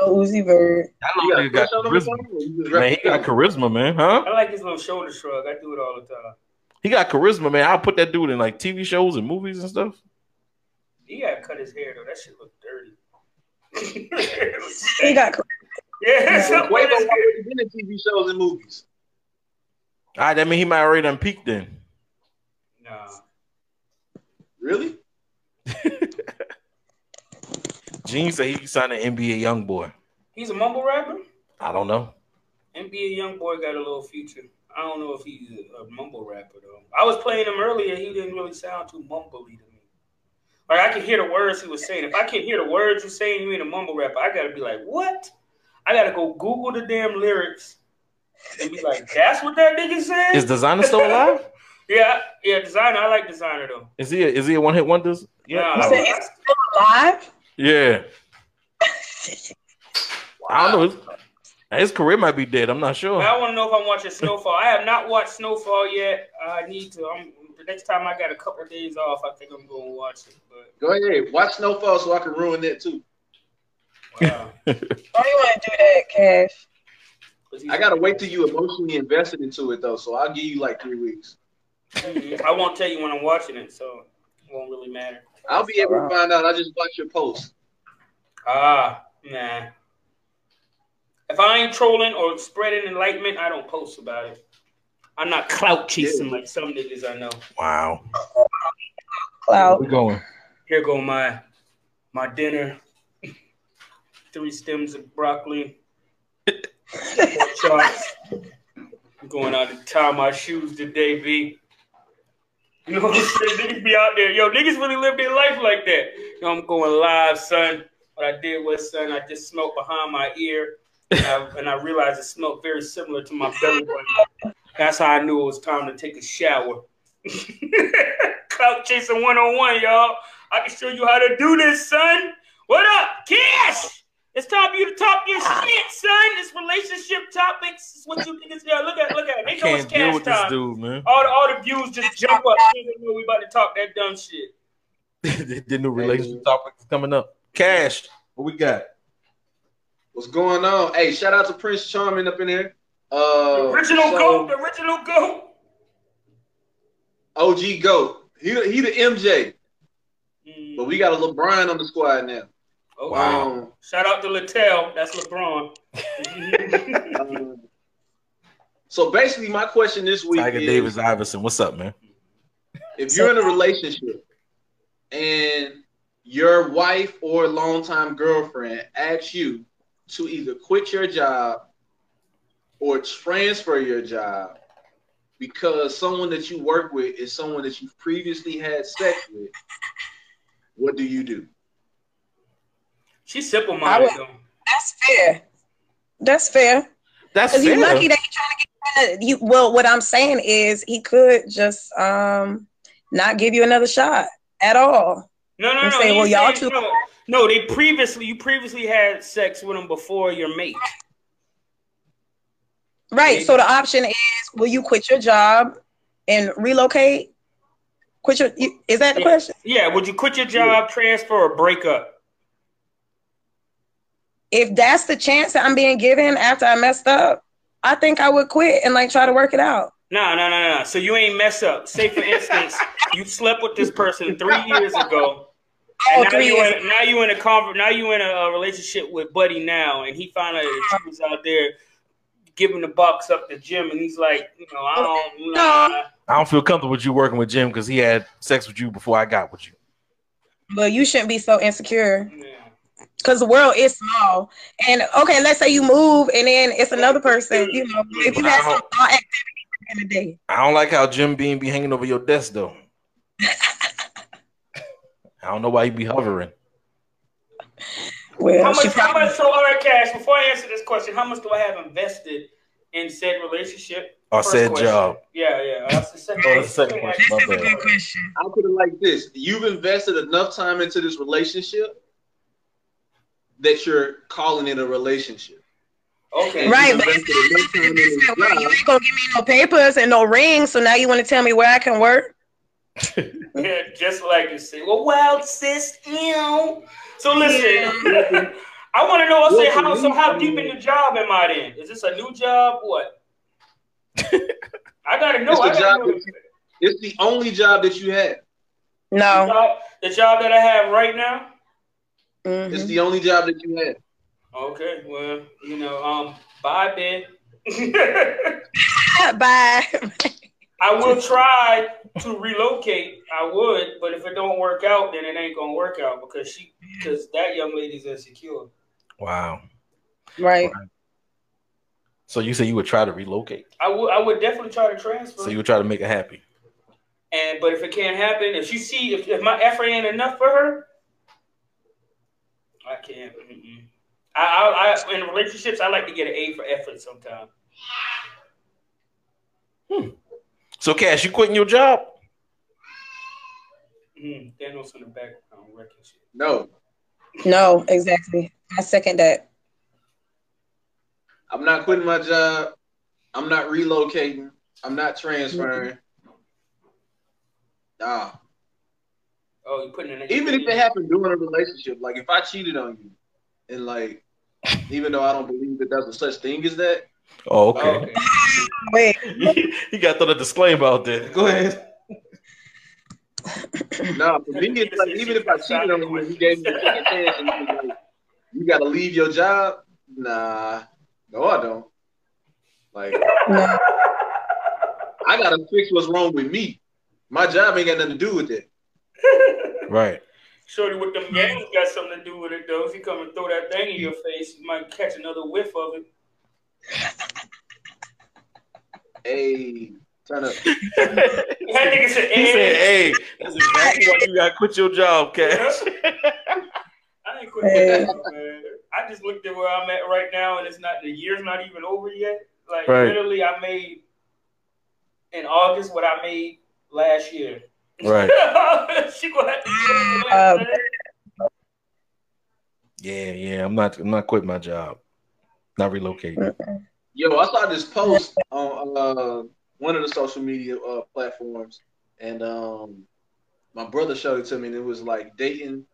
S6: No Uzi Vert.
S2: That
S5: You
S2: little nigga got
S5: crush on him or
S2: charisma.
S5: something, or you just
S2: Man, he got charisma, man, huh?
S1: I like his little shoulder shrug. I do it all the time.
S2: He got charisma, man. I'll put that dude in like TV shows and movies and stuff.
S1: He gotta cut his hair though. That shit look dirty.
S6: He got <laughs> charisma.
S1: yeah. something
S5: Quavo
S1: with his hair.
S5: already been in TV shows and movies.
S2: All right, that mean he might already done peaked then.
S1: Nah.
S5: Really? <laughs>
S2: Gene said he can sign an NBA YoungBoy.
S1: He's a mumble rapper.
S2: I don't know.
S1: NBA YoungBoy got a little future. I don't know if he's a, a mumble rapper though. I was playing him earlier. He didn't really sound too mumbly to me. Like I could hear the words he was saying. If I can hear the words you're saying, you ain't a mumble rapper. I gotta be like, what? I gotta go Google the damn lyrics and be like, that's what that nigga said.
S2: Is Desiigner still alive? <laughs>
S1: yeah, yeah. Desiigner. I like Desiigner though.
S2: Is he a, is he a one hit wonders?
S1: Yeah,
S6: You
S1: I,
S6: said
S1: I,
S6: it's still alive?
S2: Yeah. <laughs> I don't know. His, his career might be dead. I'm not sure.
S1: I want to know if I'm watching Snowfall. I have not watched Snowfall yet. I need to. I'm, the next time I got a couple of days off, I think I'm going to watch it. But
S5: Go ahead, watch Snowfall so I can ruin it too.
S1: wow. <laughs>
S6: Why you want to do that, Cash?
S5: I gotta wait till you emotionally invested into it though, so I'll give you like three weeks.
S1: Mhm. I won't tell you when I'm watching it, so it won't really matter.
S5: I'll be able to find out. I just watch your post.
S1: Ah, nah. If I ain't trolling or spreading enlightenment, I don't post about it. I'm not clout chasing like some niggas I know.
S2: Wow.
S6: Cloud.
S2: We going.
S1: Here go my my dinner. Three stems of broccoli. Chops. <laughs> I'm going out to tie my shoes today, B. You know what I'm saying? Niggas be out there. Yo, niggas really live their life like that. Know, I'm going live, son. What I did was, son, I just smoked behind my ear. And I, and I realized it smelled very similar to my belly button. That's how I knew it was time to take a shower. <laughs> Clout chasing 101, y'all. I can show you how to do this, son. What up, Cash? It's time for you to talk your shit, son. This relationship topics is what you think is there. Look at look at it. They know it's cash
S2: with this
S1: time.
S2: dude, man.
S1: All the all the views just jump up. They know we about to talk that dumb shit.
S2: the, <laughs> the new relationship topic is coming up. Cash, what we got?
S5: What's going on? Hey, shout out to Prince Charming up in here. Uh,
S1: The original
S5: so-
S1: goat, the original goat.
S5: OG GOAT. He the, he the MJ,
S1: Mm,
S5: but we got a LeBron on the squad now.
S1: Okay.
S5: Um,
S1: Shout out to Littell. That's LeBron.
S5: um, <laughs> so basically, my question this week
S2: Tiger
S5: is:
S2: Davis Iverson. What's up, man?
S5: if you're in a relationship and your wife or longtime girlfriend asks you to either quit your job or transfer your job because someone that you work with is someone that you've previously had sex with, what do you do?
S1: She's simple
S6: I
S1: minded
S6: would-
S1: though.
S6: That's fair. That's fair.
S2: That's
S6: Because
S2: fair.
S6: you lucky that you're trying to get you. Well, what I'm saying is he could just um not give you another shot at all.
S1: No, no, no.
S6: say, well, y'all
S1: saying-
S6: two-
S1: No, no, they previously you previously had sex with him before your mate.
S6: Right. So the option is, will you quit your job and relocate? Quit your. Is that the
S1: Yeah.
S6: question?
S1: Yeah, would you quit your job, transfer, or break up?
S6: If that's the chance that I'm being given after I messed up, I think I would quit and like try to work it out.
S1: No, no, no, no. So you ain't mess up. Say for instance, <laughs> you slept with this person three years ago.
S6: Oh,
S1: And now
S6: three
S1: you
S6: years.
S1: in, now you in a conver- now you in a, uh relationship with Buddy now, and he found out that she was out there giving the box up the gym, and he's like, you know, I don't, nah.
S2: I don't feel comfortable with you working with Jim because he had sex with you before I got with you.
S6: But you shouldn't be so insecure
S1: Yeah.
S6: Because the world is small. And okay, let's say you move and then it's another person. You know, if you had some thought activity back in the day.
S2: I don't like how Jim Beam be hanging over your desk though. <laughs> I don't know why he be hovering.
S6: Well,
S1: How
S6: she
S1: much? How much? So, all right, Cash. Before I answer this question, how much do I have invested in said relationship?
S2: Or
S1: First
S2: said
S1: question.
S2: job.
S1: Yeah, yeah. Uh, that's the second.
S2: Oh, that's the second question.
S6: This is a good question.
S5: I'll put it like this: You've invested enough time into this relationship that you're calling it a relationship.
S1: Okay.
S6: Right,
S5: you've
S6: but it's
S5: invested enough time in this
S6: not where you ain't gonna give me no papers and no rings, so now you want to tell me where I can work?
S1: Yeah, <laughs> just like you say. Well, well, sis, ew. So listen, <laughs> I want to know. I say, how? So how deep in the job am I in? Is this a new job? What? I gotta know.
S5: It's the
S1: I gotta
S5: job
S1: know.
S5: you- It's the only job that you have.
S1: The
S6: No.
S1: job, the job that I have right now.
S6: Mhm.
S5: It's the only job that you have.
S1: Okay, well, you know, um, bye, Ben. <laughs>
S6: Bye.
S1: I will try to relocate. I would, but if it don't work out, then it ain't gonna work out because she, because that young lady's insecure.
S2: Wow.
S6: right.
S2: So you say you would try to relocate.
S1: I would, I would definitely try to transfer.
S2: So you would try to make her happy.
S1: And but if it can't happen, if she see if, if my effort ain't enough for her, I can't. Mm-mm. I, I, I in relationships, I like to get an A for effort sometimes.
S2: So Cash, you quitting your job?
S1: Mm, Daniel's in the background wrecking shit.
S5: No.
S6: No, exactly. I second that.
S5: I'm not quitting my job. I'm not relocating. I'm not transferring. Nah.
S1: Oh, you putting in
S5: Even if it happened during a relationship, like if I cheated on you, and like, even though I don't believe that there's a such thing as that.
S2: Oh, okay. <laughs>
S6: Wait, <laughs>
S2: you got to the disclaimer out there. Go ahead. <laughs>
S5: No, for me, it's like even if I cheated on you and you gave me a second chance and you, like, you got to leave your job. Nah, no, I don't. Like. I gotta fix what's wrong with me. My job ain't got nothing to do with it.
S2: Right.
S1: Shorty with them games got something to do with it though. If you come and throw that thing in your face, you might catch another whiff of it.
S5: Hey, turn up. <laughs>
S1: That nigga said,
S2: He said,
S1: "Hey."
S2: "Hey, that's exactly why you got to quit your job, Cash." <laughs>
S1: I ain't quit
S6: Hey.
S1: that, man. I just looked at where I'm at right now, and it's not the year's not even over yet. Like
S2: Right.
S1: literally, I made in August what I made last year.
S2: Right. <laughs>
S1: she gonna have to
S6: Um,
S1: man.
S2: Yeah, yeah. I'm not. I'm not quitting my job. Not relocating.
S5: Yo, I saw this post on uh, one of the social media uh, platforms, and um, my brother showed it to me, and it was like dating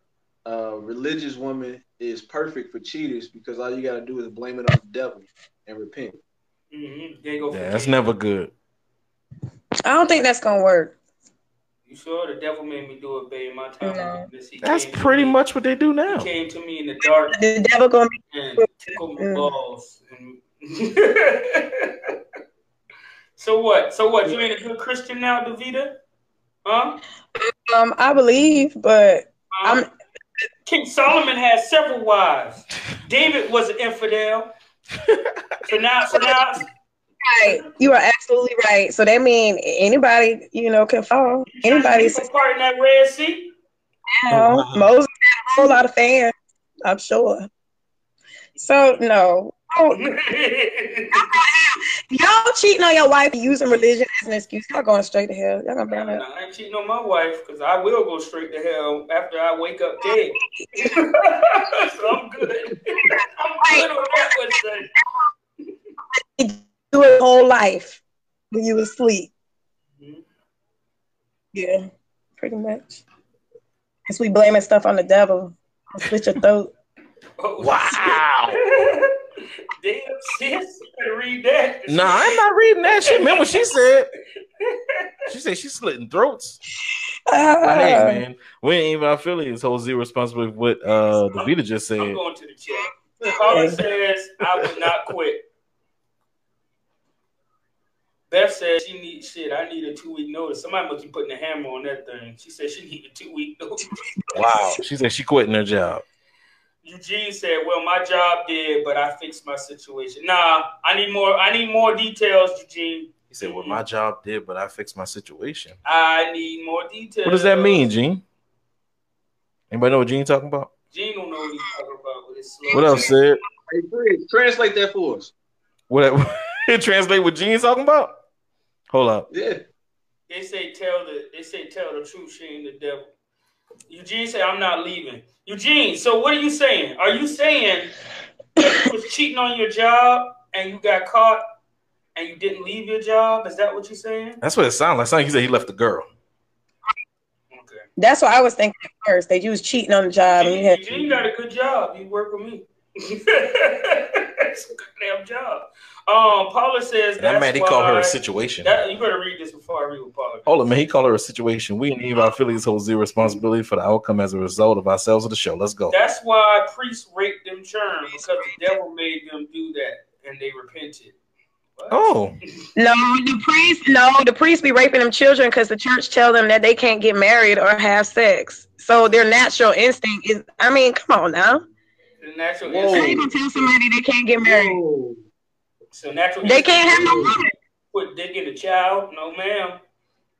S5: a religious woman is perfect for cheaters because all you gotta do is blame it on the devil and repent.
S1: Mhm. Go.
S2: Yeah, that's never good.
S6: I don't think that's gonna work.
S1: You sure the devil made me do it, babe? My time.
S6: No.
S1: of weakness. He
S2: That's pretty much what they do now.
S1: He came to me in the dark
S6: The devil gonna
S1: and tickled my
S6: Mm.
S1: balls. And <laughs> so what? So what? You ain't a good Christian now, Davita? Huh?
S6: um I believe, but
S1: Huh?
S6: I'm
S1: King Solomon had several wives. <laughs> David was an infidel. So now, so now,
S6: right. You are absolutely right. So that means anybody, you know, can fall. Anybody's
S1: Anybody's part in that Red Sea.
S6: you know, Moses had a whole lot of fans, I'm sure. So no. Oh, <laughs> y'all cheating on your wife using religion as an excuse. Y'all going straight to hell. Y'all gonna burn up.
S1: I ain't cheating on my wife because I will go straight to hell after I wake up dead. <laughs> <laughs> so I'm good. I'm good on that one, son.
S6: Do it whole life when you was asleep.
S1: Mhm.
S6: Yeah, pretty much. Cause we blaming stuff on the devil. Slit your throat. <laughs>
S1: Oh,
S2: Wow.
S1: Damn, sis. You better read that.
S2: Nah, I'm not reading that shit. Remember what she said? She said she's slitting throats. But hey,
S6: Ah.
S2: man, we ain't even affiliates hold zero responsibility for what uh the Vita just
S1: I'm going to the chat. Paula says I would not quit. Beth said she need shit. I need a two week notice. Somebody must be putting a hammer on that thing. She said she <laughs> need a two week notice.
S2: Wow. She said she quitting her job.
S1: Eugene said, "Well, my job did, but I fixed my situation." Nah, I need more. I need more details, Eugene.
S2: He said, Well, my job did, but I fixed my situation.
S1: I need more details.
S2: What does that mean, Gene? Anybody know what Gene talking about?
S1: Gene don't know what he's talking about with his slow.
S2: What else said?
S5: Hey, Fred, translate that for us.
S2: What <laughs> translate what Gene's talking about? Hold up.
S5: Yeah.
S1: They say tell the. They say tell the truth. She ain't the devil. Eugene said, "I'm not leaving." Eugene, so what are you saying? Are you saying that you was cheating on your job and you got caught and you didn't leave your job? Is that what you're saying?
S2: That's what it sounds like. Sound like he said he left the girl.
S1: Okay.
S6: That's what I was thinking at first. That you was cheating on the job and you had
S1: Eugene got a good job. He work with me. It's a good damn job. Um, Paula says
S2: And that man, he called her a situation.
S1: That, you better read this before I read what Paula.
S2: Hold on, man. He called her a situation. We and our affiliates hold zero responsibility for the outcome as a result of ourselves of the show. Let's go.
S1: That's why priests raped them churn because the devil made them do that and they repented. What?
S2: Oh,
S6: No, the priest. No, the priest be raping them children because the church tell them that they can't get married or have sex. So their natural instinct is. I mean, come on now.
S1: The natural
S5: Whoa.
S6: How you
S1: instinct.
S6: gonna tell somebody they can't get married?
S5: Whoa.
S1: So natural
S6: They
S1: instinct
S6: can't have no woman.
S1: Put dick in a child? No, ma'am.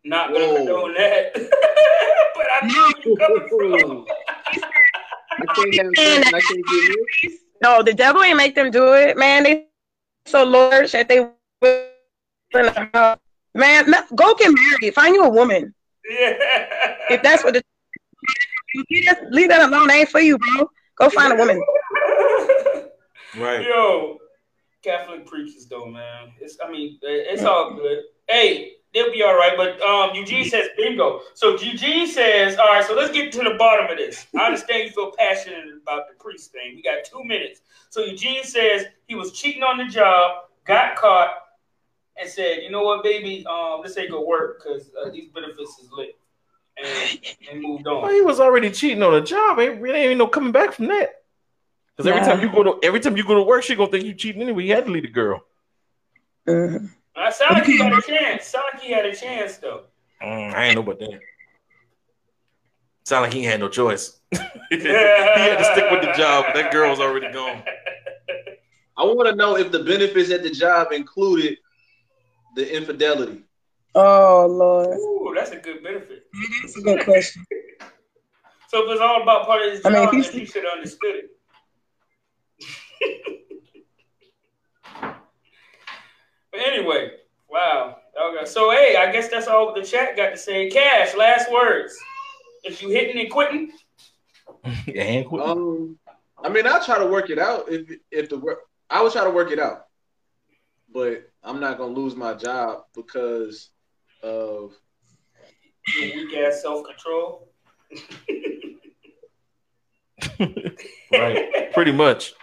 S1: Not gonna
S5: Whoa.
S1: condone that. <laughs> but I know where you're coming from. <laughs>
S5: I can't have sex I can't get married.
S6: No, the devil ain't make them do it, man. They so large that they. Man, go get married. Find you a woman.
S1: Yeah.
S6: If that's what the leave that, leave that alone. That ain't for you, bro. Go find a woman. <laughs>
S2: Right.
S1: Yo, Catholic preachers though, man. It's I mean, it's all good. Hey, they'll be all right. But um, Eugene says bingo. So Eugene says, all right. So let's get to the bottom of this. I understand you feel passionate about the priest thing. We got two minutes. So Eugene says he was cheating on the job, got caught, and said, you know what, baby, um, let's say go work because uh, these benefits is lit, and, and moved on.
S2: Well, he was already cheating on a job. Ain't really ain't no coming back from that. Because every
S6: Nah.
S2: time you go to every time you go to work, she gonna think you cheating anyway. You had to leave the girl.
S1: I sound like he had a chance. Sound like he had a chance though.
S2: Mm, I ain't know about that. Sound like he had no choice. <laughs> <laughs> he had to stick with the job. That girl was already gone. <laughs>
S5: I want to know if the benefits at the job included the infidelity.
S6: Oh Lord,
S1: Ooh, that's a good benefit.
S6: that's a good question. <laughs>
S1: So if it's all about part of his job,
S6: I mean,
S1: job,
S6: if
S1: then
S6: you-
S1: he should have understood it. <laughs> but anyway, wow. Okay. So hey, I guess that's all the chat got to say. Cash, last words. If you hitting and quitting, yeah, <laughs>
S2: and quit.
S5: Um, I mean, I'll try to work it out if if the work. I would try to work it out, but I'm not gonna lose my job because of
S1: your weak ass self control.
S2: right. Pretty much.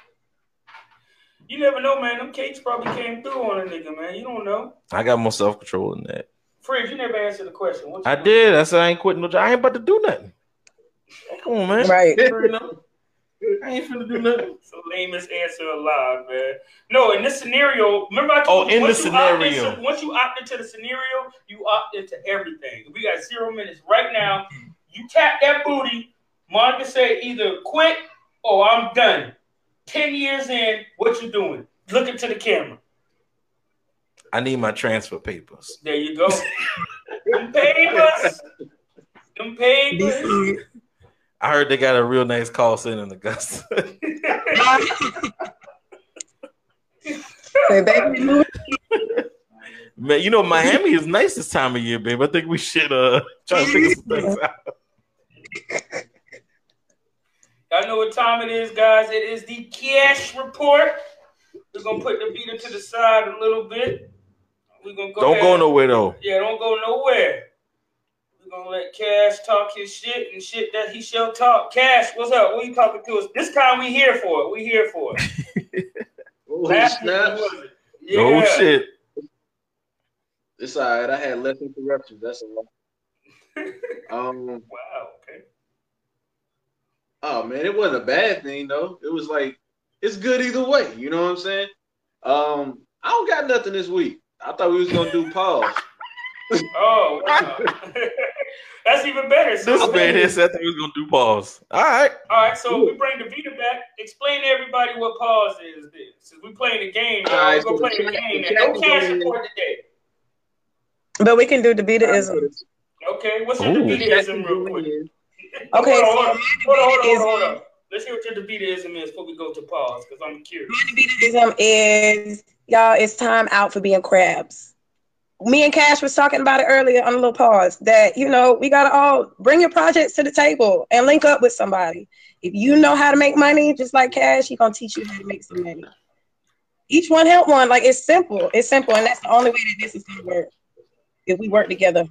S1: You never know, man. Them cakes probably came through on a nigga, man. You don't know.
S2: I got more self control than that.
S1: Fridge, you never answered the question. What you
S2: I did. I said I ain't quitting no job. I ain't about to do nothing. Come on, man.
S6: Right.
S2: You? I ain't finna do nothing.
S1: It's the lamest answer alive, man. No, in this scenario, remember I
S2: Oh,
S1: told you
S2: in
S1: once
S2: the
S1: you opt
S2: scenario.
S1: into- once you opt into the scenario, you opt into everything. We got zero minutes right now. You tap that booty. Monica say either quit or I'm done. Ten years in, what you doing? Look into the camera.
S2: I need my transfer papers.
S1: There you go. Them papers. Them papers.
S2: I heard they got a real nice call center in Augusta. <laughs>
S6: Say, baby.
S2: Man, you know Miami is nice this time of year, babe. I think we should uh try to figure some things out.
S1: Y'all know what time it is, guys. It is the cash report. We're gonna put the beater to the side a little bit. We're gonna go.
S2: Don't go nowhere though.
S1: Yeah, don't go nowhere. We're gonna let Cash talk his shit and shit that he shall talk. Cash, what's up? What are you talking to us? This time we here for it. We here for it. <laughs>
S5: oh,
S1: Last
S5: snaps.
S1: what was it? Yeah.
S2: Oh shit.
S5: It's all right. I had less interruptions. That's a lot. <laughs> Um.
S1: Wow. Okay.
S5: Oh man, it wasn't a bad thing though. It was like it's good either way. You know what I'm saying? Um, I don't got nothing this week. I thought we was gonna do <laughs> pause.
S1: Oh, wow. That's even better. So,
S2: This man here said that he was gonna do pause. All right.
S1: All right, so we bring the Vita back. Explain to everybody what pause is. Then. Since we playing the game, y'all, we're gonna
S5: so
S1: play the
S5: the
S1: game.
S5: chat-
S1: now. No
S5: the
S1: cash
S5: chat is
S1: report today.
S6: But we can do the Beataism.
S1: Okay, what's your
S2: Ooh.
S1: Debitism real quick?
S6: Okay,
S1: hold on, hold on, hold on, hold on,
S6: Beataism-
S1: hold on. Let's hear what your Debitism is before we go to pause, because I'm curious.
S6: My Beataism is y'all. It's time out for being crabs. Me and Cash was talking about it earlier on a little pause. That you know we gotta all bring your projects to the table and link up with somebody. If you know how to make money, just like Cash, he gonna teach you how to make some money. Each one help one. Like it's simple. It's simple, and that's the only way that this is gonna work. If we work together,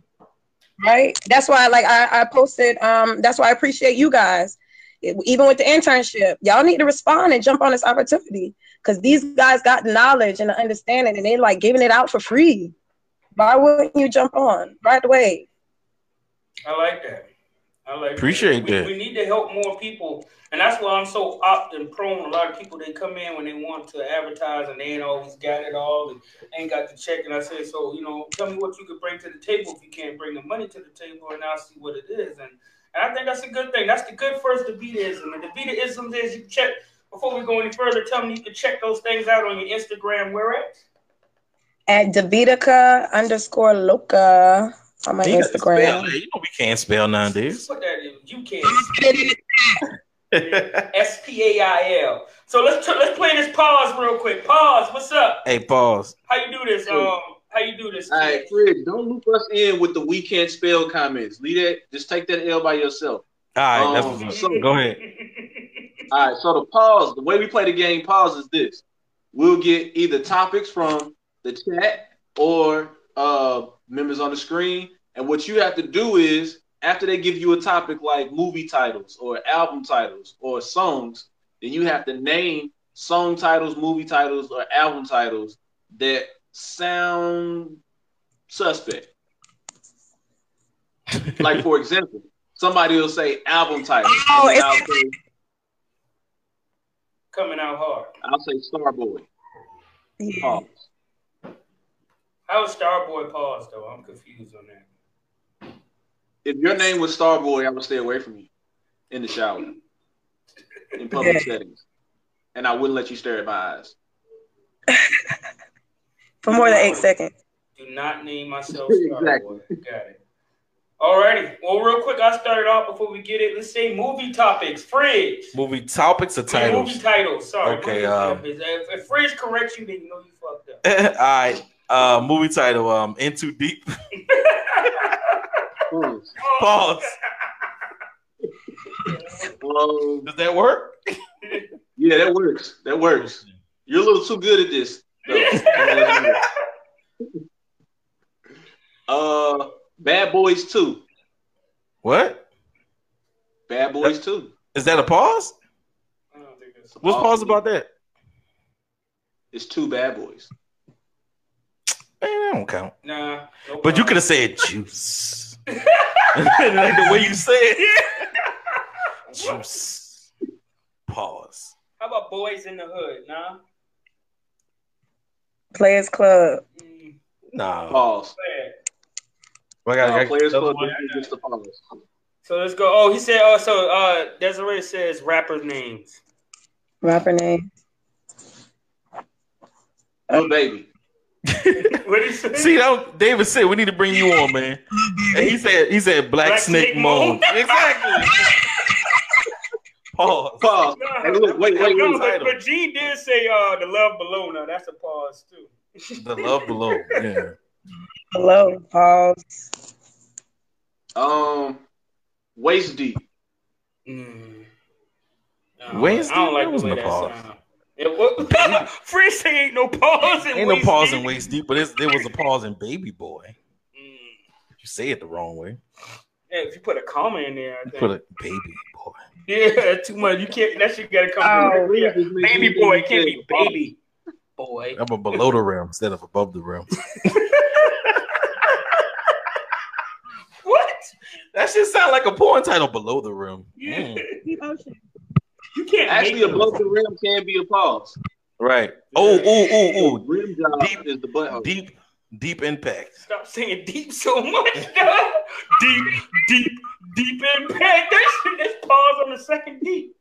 S6: right? That's why, like I, I posted. Um, that's why I appreciate you guys. It- even with the internship, y'all need to respond and jump on this opportunity because these guys got knowledge and the understanding, and they like giving it out for free. Why wouldn't you jump on right away?
S1: I like that. I like
S2: Appreciate
S1: we,
S2: that.
S1: We need to help more people, and that's why I'm so opt and prone. A lot of people they come in when they want to advertise and they ain't always got it all and ain't got the check. And I say, so you know, tell me what you could bring to the table if you can't bring the money to the table, and I'll see what it is. And and I think that's a good thing. That's the good first Debitism. And the Debitism is you check before we go any further. Tell me you can check those things out on your Instagram. Where at?
S6: At Davidica underscore Loca on my
S2: You gotta spell
S6: Instagram.
S2: You know we can't spell nowadays.
S1: Put that. You can't. <laughs> S P A I L. So let's tr- let's play this pause real quick. Pause. What's up?
S2: hey, pause.
S1: How you do this? Um, how you do this?
S5: All right, Fred, don't loop us in with the we can't spell comments. Leave that. Just take that L by yourself.
S2: All right, that's
S5: Um,
S2: what's
S5: so-
S2: Go ahead. <laughs> <laughs>
S5: All right, so the pause, the way we play the game pause is this. We'll get either topics from the chat or uh members on the screen. And what you have to do is after they give you a topic like movie titles or album titles or songs, then you have to name song titles, movie titles, or album titles that sound suspect. like for example, somebody will say album title.
S6: Oh,
S5: and
S6: it's-
S5: I'll say
S1: Coming out hard.
S5: I'll say Starboy.
S6: Yeah.
S5: Pause.
S1: How is Starboy paused though? I'm confused on that.
S5: If your name was Starboy, I would stay away from you in the shower, in public settings, and I wouldn't let you stare at my eyes. <laughs>
S6: For more than eight seconds.
S1: Do not name myself <laughs>
S5: Exactly.
S1: Starboy. Got it. Alrighty. Well, real quick, I started off before we get it. Let's say movie topics. Fridge.
S2: Movie topics or
S1: Yeah,
S2: titles?
S1: Movie titles. Sorry.
S2: Okay, um.
S1: If, if Fridge corrects you, then you know you fucked up. <laughs>
S2: All right. Uh, movie title. Um, In Too Deep. <laughs>
S5: Pause.
S2: Pause.
S5: Um,
S2: Does that work?
S5: yeah, that works. That works. You're a little too good at this. <laughs> uh, Bad Boys Two.
S2: What
S5: Bad Boys Two.
S2: is that? A pause?
S1: I don't think that's-
S2: What's pause about that?
S5: It's two Bad Boys.
S2: Man, that don't count.
S1: Nah. no
S2: But you could have said juice. <laughs> like the way you said it. juice. Pause.
S1: How about Boys in the Hood? Nah.
S6: Players Club.
S1: Mm,
S2: Nah.
S5: Pause.
S1: bad.
S2: I got,
S5: Uh,
S2: I got-
S5: Players Club
S2: one?
S5: is just a pause.
S1: So let's go. Oh, he said. Oh, so uh, Desiree says rapper names.
S6: Rapper name.
S5: Oh, baby. <laughs>
S1: what did he say?
S2: See, that David said we need to bring you on, man. And he said he said Black,
S1: Black
S2: Snake,
S1: Snake
S2: Moan.
S1: Moan. <laughs>
S2: exactly. Pause.
S5: Pause.
S1: Nah,
S5: Hey, look, wait, wait,
S1: no,
S5: wait.
S1: but, but Gene did say uh the love below. Now that's a pause too.
S2: The love below. <laughs> Yeah.
S6: Hello. Pause.
S5: Um, waist deep.
S1: Mm. No,
S2: Waist
S1: I don't
S2: deep?
S1: like
S2: That
S1: the
S2: wasn't
S1: way that
S2: pause.
S1: sound. It was <laughs> Fred say ain't no pause. In
S2: Ain't no
S1: waist
S2: pause
S1: deep.
S2: in waist deep, but it's, there was a pause in baby boy.
S1: Mm.
S2: You say it the wrong way.
S1: Yeah, if you put a comma in there, I think.
S2: Put a baby boy.
S1: yeah, <laughs> too much. You can't. That shit gotta come.
S6: Oh,
S1: directly.
S5: Just
S1: baby
S5: sure
S1: boy
S5: you
S1: it can't be baby boy.
S2: I'm a below the rim instead of above the rim. <laughs>
S1: What?
S2: That should sound like a porn title. Below the rim.
S1: Yeah.
S2: Mm.
S1: You can't
S5: Actually,
S1: make
S5: above the rim can be a pause.
S2: Right. Oh, oh, oh, oh.
S5: Rim job
S2: Deep-
S5: is the butthole.
S2: Deep, deep impact.
S1: Stop saying deep so much. <laughs> dog. deep, deep, deep impact. That shit. Just pause on the second deep.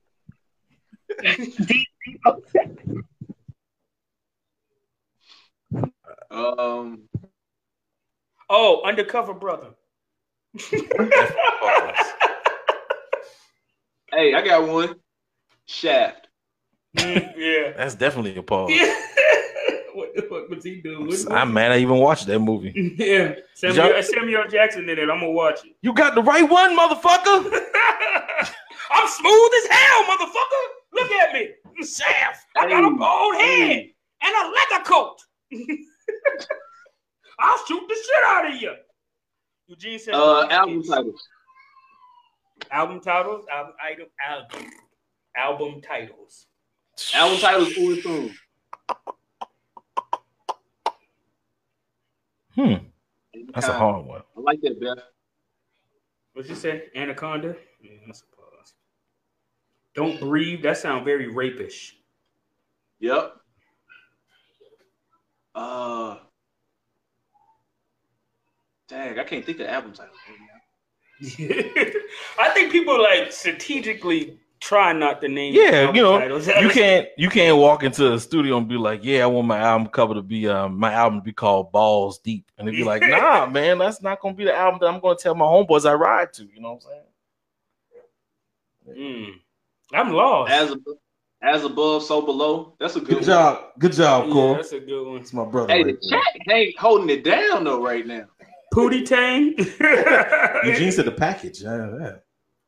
S5: Um,
S1: Oh, undercover brother.
S5: hey, I got one. Shaft.
S1: Mm, yeah. <laughs>
S2: That's definitely a pause.
S1: Yeah. <laughs> what the fuck was he doing? What-
S2: I'm mad I even watched that movie. <laughs>
S1: Yeah. Samuel, Samuel Jackson in it. I'm gonna watch it.
S2: You got the right one, motherfucker.
S1: I'm smooth as hell, motherfucker. Look at me. Shaft. I got a bald head
S5: hey.
S1: and a leather coat. I'll shoot the shit out of you. Eugene said,
S5: Uh, album titles.
S1: album titles, album item, album, album titles.
S5: Album titles full and soon.
S2: Hmm. That's a hard one.
S5: I like that, Beth.
S1: What'd you say? Anaconda? Yeah, that's a pause. Don't breathe. That sounds very rapish.
S5: Yep. Uh, dang, I can't think of album titles. <laughs>
S1: I think people like strategically try not to name.
S2: Yeah, you know,
S1: titles.
S2: you <laughs> can't you can't walk into the studio and be like, "Yeah, I want my album cover to be um my album to be called Balls Deep," and they'd be like, <laughs> "Nah, man, that's not gonna be the album that I'm gonna tell my homeboys I ride to." You know what I'm saying?
S1: Mm. I'm lost.
S5: As above, as above, so below. That's a good,
S9: Good
S5: one.
S9: job. Good job,
S1: yeah,
S9: Cole.
S1: that's a good one.
S9: That's my brother.
S5: Hey,
S9: right
S5: the chat ain't holding it down though right now.
S1: Pootie Tang. <laughs>
S9: Eugene said the package. Yeah, yeah.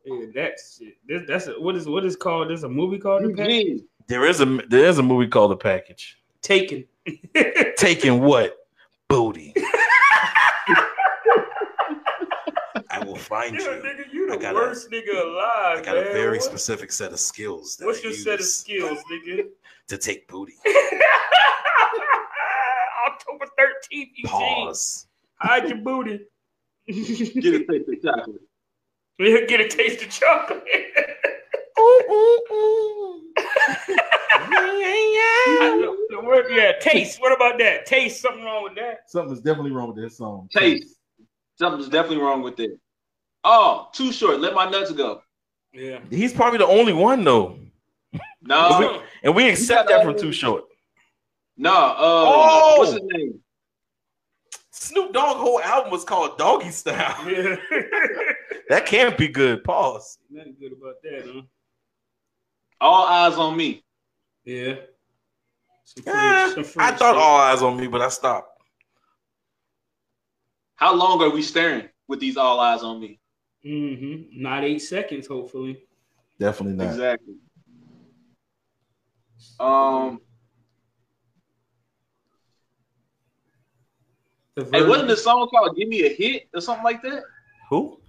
S1: Yeah, that's shit. This, that's a, what is what is called? There's a movie called The mm-hmm.
S5: Package?
S2: There is a there is a movie called The Package.
S1: Taken. <laughs>
S2: Taking what? Booty. <laughs> I will find
S1: Yeah,
S2: you.
S1: nigga, you
S2: I
S1: the
S2: got a-
S1: worst nigga alive.
S2: I got a very
S1: What-
S2: specific set of skills that
S1: What's
S2: I
S1: your set of skills, nigga? <laughs>
S2: to take booty.
S1: October 13th, Eugene.
S2: Pause.
S1: Hide your booty.
S5: Get a taste of chocolate.
S1: We'll get a taste of chocolate. The <laughs> word- yeah, taste. What about that? Taste. Something wrong with that?
S9: Something's definitely wrong with that song.
S5: Taste. Something's definitely wrong with it. Oh, too short. Let my nuts go.
S1: Yeah.
S2: He's probably the only one though,
S5: No,
S2: and we accept that from Too Short.
S5: no. Uh,
S2: Oh!
S5: what's his name?
S2: Snoop Dogg whole album was called Doggy Style.
S1: Yeah. <laughs>
S2: That can't be good. Pause.
S1: Nothing good about that, huh?
S5: All eyes on me.
S1: Yeah. Some free-
S2: Eh,
S1: some free
S2: I thought
S1: shit.
S2: all eyes on me, but I stopped.
S5: How long are we staring with these all eyes on me?
S1: Mm-hmm. Not eight seconds, hopefully.
S9: Definitely not.
S5: Exactly. Um. Hey, wasn't the song called "Give Me a Hit" or something like that?
S2: Who?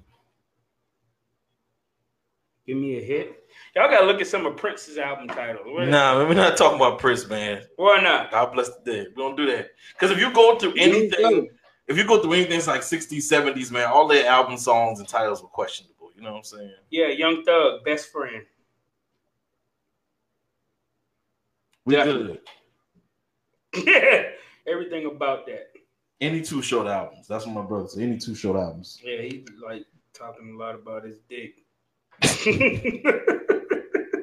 S1: Give me a hit. Y'all gotta look at some of Prince's album titles. What-
S2: Nah, we're not talking about Prince, man.
S1: Why not?
S2: God bless the dead. We don't do that. Because if you go through anything, if you go through anything like 60s, 70s, man, all their album songs and titles were questionable. You know what I'm saying?
S1: Yeah, Young Thug, best friend.
S2: We
S5: Definitely.
S2: good.
S1: Yeah, <laughs> everything about that.
S2: Any Too Short albums. That's what my brother said. Any Too Short albums.
S1: Yeah, he like talking a lot about his dick. <laughs>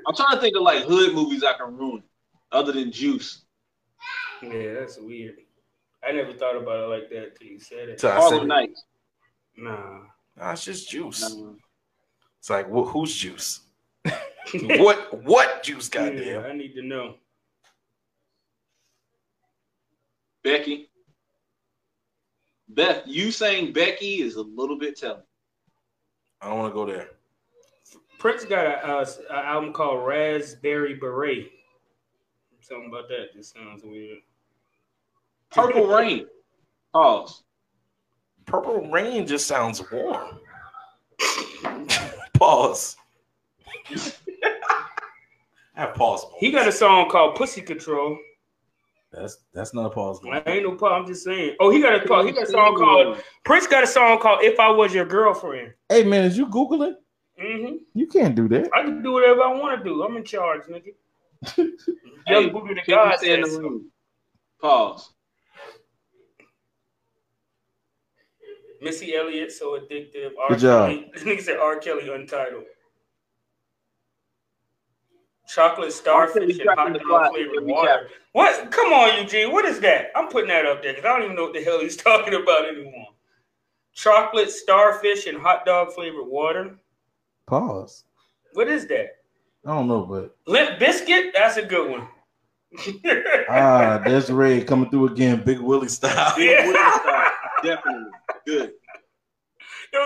S5: I'm trying to think of like hood movies I can ruin, other than Juice.
S1: yeah, that's weird. I never thought about it like that till you said it.
S2: So I
S5: Harlem
S2: said,
S5: Nights.
S1: Nah.
S2: nah, it's just juice.
S5: Um,
S2: It's like, wh- who's juice? <laughs> what what juice,
S1: Yeah,
S2: goddamn?
S1: I need to know.
S5: Becky. Beth, you saying Becky is a little bit telling.
S2: I don't want to go there.
S1: Prince got a, uh, a album called Raspberry Beret. Something about that just sounds weird.
S5: Purple <laughs> Rain. Pause.
S2: Purple Rain just sounds warm. <laughs> pause. I <laughs> have pause.
S1: He got a song called Pussy Control.
S9: That's that's not a pause.
S1: I ain't no pause. I'm just saying. Oh, he got a he got a song called Prince. Got a song called "If I Was Your Girlfriend."
S9: Hey man, is you googling?
S1: Mm-hmm.
S9: You can't do that.
S1: I can do whatever I want to do. I'm in charge, nigga. <laughs> Young
S5: Hey,
S1: Buddha the
S5: Can
S1: God
S5: in the room? Pause.
S1: Missy Elliott, so addictive. R.
S9: Good job. <laughs>
S1: This nigga said R. Kelly Untitled. Chocolate starfish and hot dog flavored water. What? Come on, Eugene. What is that? I'm putting that up there because I don't even know what the hell he's <laughs> talking about anymore. Chocolate starfish and hot dog flavored water.
S9: Pause.
S1: What is that?
S9: I don't know, but
S1: Limp Bizkit. That's a good one.
S9: ah, there's Ray coming through again, Big Willie style. <laughs>
S1: yeah.
S5: Definitely. Good.
S1: Yo,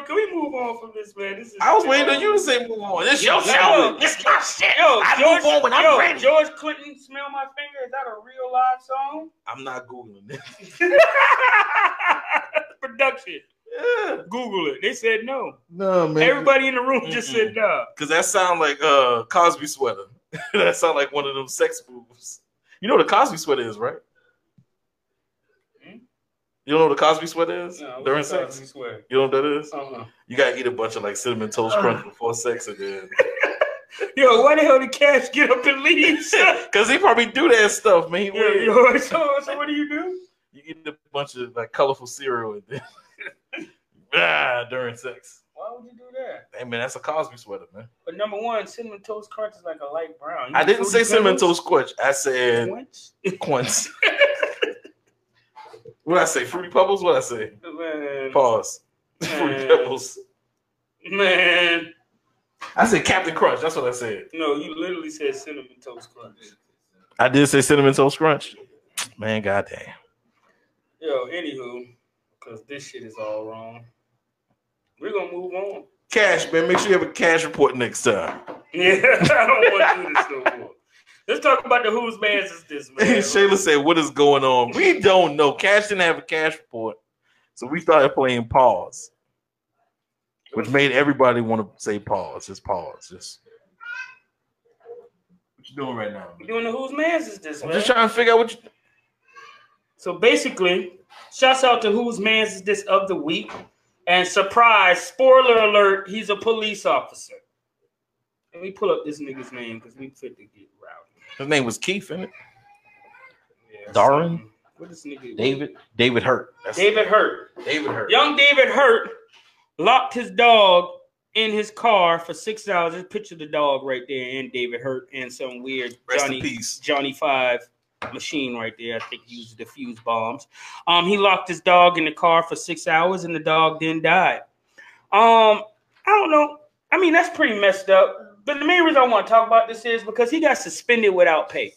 S1: can we move on from this, man? This is.
S2: I was waiting on you to say move on. This your
S1: Yo,
S2: show.
S1: yo,
S2: This your shit.
S1: Yo,
S2: I
S1: George,
S2: move on when I'm ready.
S1: George Clinton, smell my finger. Is that a real live song?
S2: I'm not googling this. <laughs>
S1: Production.
S2: Yeah,
S1: Google it. They said no.
S9: No man.
S1: Everybody in the room just said no.
S2: because that sound like uh Cosby sweater. <laughs> that sound like one of them sex moves. You know what a Cosby sweater is, right? You don't know what a Cosby sweater is
S1: No,
S2: during sex?
S1: I swear.
S2: You know what that is?
S1: Uh-huh.
S2: You gotta eat a bunch of like cinnamon toast <laughs> crunch before sex, and then <laughs>
S1: Yo, why the hell did Cash get up and leave? <laughs>
S2: because he probably do that stuff, man. He
S1: yo, so, so what do you do?
S2: You eat a bunch of like colorful cereal and then ah, during sex.
S1: Why would you do that?
S2: Hey man, that's a Cosby sweater, man.
S1: But number one, cinnamon toast crunch is like a light brown. You
S2: I didn't say cinnamon toast crunch. I said
S1: Quench?
S2: quince. What I say? Fruity Pebbles? What I say?
S1: Man,
S2: Pause. Fruity
S1: Man.
S2: Pebbles.
S1: man.
S2: I said Captain Crunch. That's what I said.
S1: No, you literally said cinnamon toast crunch.
S2: I did say cinnamon toast crunch. Man, goddamn.
S1: Yo, anywho, because this shit is all wrong. We're gonna move on.
S2: Cash, man. Make sure you have a cash report next time.
S1: Yeah, <laughs> I don't want to do this no more. Let's talk about the whose man's is this, <laughs> man.
S2: Shayla said, "What is going on?" We don't know. Cash didn't have a cash report, so we started playing pause, which made everybody want to say pause. Just pause. Just what you doing right now?
S1: We doing the whose man's is this,
S2: I'm
S1: man?
S2: just trying to figure out what you.
S1: So basically, shouts out to whose man's is this of the week. And surprise, spoiler alert, he's a police officer. Let me pull up this nigga's name because we fit to get rowdy.
S2: His name was Keith, isn't it?
S1: Yeah,
S2: Darwin?
S1: so, What is nigga?
S2: David. David Hurt. That's
S1: David Hurt.
S2: David Hurt.
S1: Young David Hurt locked his dog in his car for six hours. Just picture the dog right there and David Hurt and some weird
S2: Rest
S1: Johnny. Johnny Five machine right there. I think he used the fuse bombs. Um, he locked his dog in the car for six hours and the dog then died. Um, I don't know. I mean, that's pretty messed up. But the main reason I want to talk about this is because he got suspended without pay.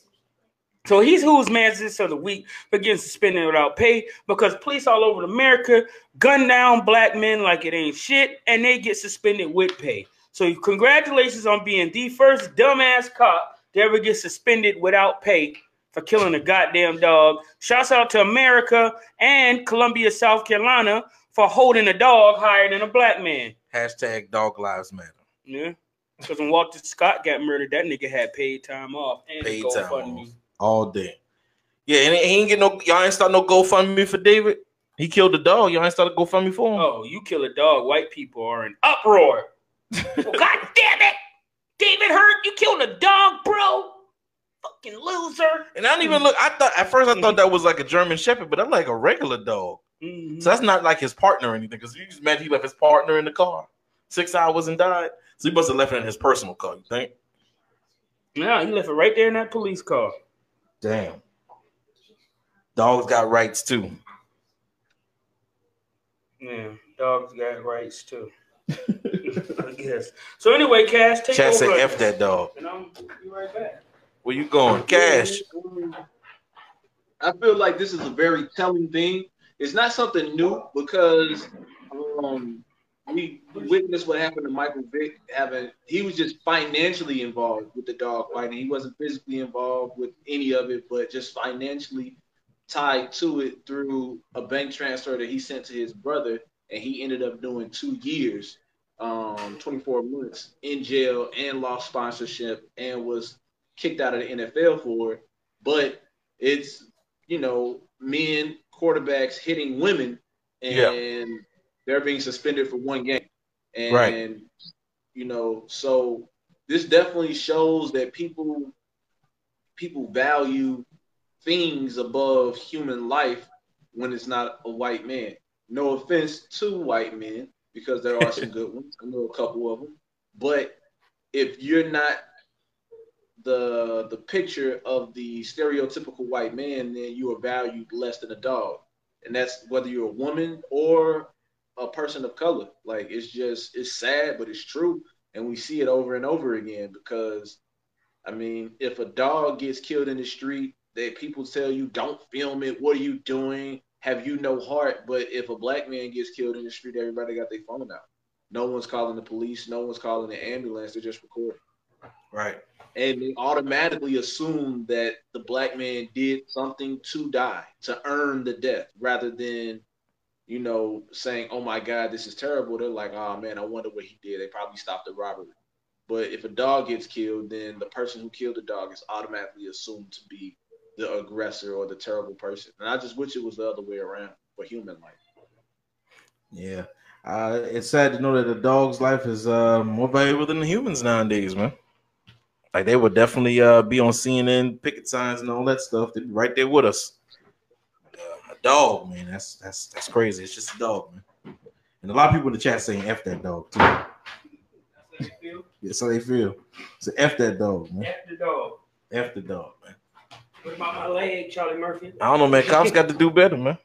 S1: So he's whose man's this of the week for getting suspended without pay because police all over America gun down black men like it ain't shit and they get suspended with pay. So congratulations on being the first dumbass cop to ever get suspended without pay for killing a goddamn dog. Shouts out to America and Columbia, South Carolina for holding a dog higher than a black man.
S2: Hashtag Dog Lives Matter.
S1: Yeah. Because when Walter Scott got murdered, that nigga had paid time off and
S2: Paid time off. all day. Yeah, and he ain't get no. Y'all ain't start no GoFundMe for David. He killed the dog. Y'all ain't started GoFundMe for him.
S1: Oh, you kill a dog, white people are in uproar. <laughs> God damn it! David Hurt, you killed a dog, bro. Fucking loser.
S2: And I don't even look. I thought at first I thought that was like a German Shepherd, but I'm like a regular dog.
S1: Mhm.
S2: So that's not like his partner or anything. Because you just imagine he left his partner in the car six hours and died. So he must have left it in his personal car. You think?
S1: Yeah, he left it right there in that police car.
S2: Damn. Dogs got rights too.
S1: Yeah, dogs got rights too. <laughs> I guess. So anyway, Cash, take
S2: Chat
S1: over.
S2: said F that dog.
S1: And I'm be right back.
S2: Where you going? Cash.
S5: I feel like this is a very telling thing. It's not something new because um, we witnessed what happened to Michael Vick. Having he was just financially involved with the dog fighting. He wasn't physically involved with any of it, but just financially tied to it through a bank transfer that he sent to his brother, and he ended up doing two years, um, 24 months in jail and lost sponsorship and was kicked out of the NFL for it. But it's you know men quarterbacks hitting women and
S2: Yeah.
S5: They're being suspended for one game and
S2: Right.
S5: you know so this definitely shows that people people value things above human life when it's not a white man no offense to white men because there are some <laughs> good ones i know a couple of them but if you're not the the picture of the stereotypical white man, then you are valued less than a dog. And that's whether you're a woman or a person of color. Like it's just it's sad, but it's true. And we see it over and over again because I mean, if a dog gets killed in the street, that people tell you don't film it, what are you doing? Have you no heart? But if a black man gets killed in the street, everybody got their phone out. No one's calling the police, no one's calling the ambulance, they're just recording
S2: Right.
S5: and they automatically assume that the black man did something to die to earn the death rather than you know saying oh my god this is terrible they're like oh man i wonder what he did they probably stopped the robbery but if a dog gets killed then the person who killed the dog is automatically assumed to be the aggressor or the terrible person and i just wish it was the other way around for human life
S2: Yeah. Uh, it's sad to know that a dog's life is uh, more valuable than the humans nowadays, man. Like they would definitely uh, be on CNN picket signs and all that stuff. They'd be right there with us. A dog, man. That's that's that's crazy. It's just a dog, man. And a lot of people in the chat saying "f that dog" too. Yeah, so they feel. So "f that dog," man.
S1: F the dog.
S2: "F the dog," man.
S1: What about my leg, Charlie Murphy?
S2: I don't know, man. Cops got to do better, man.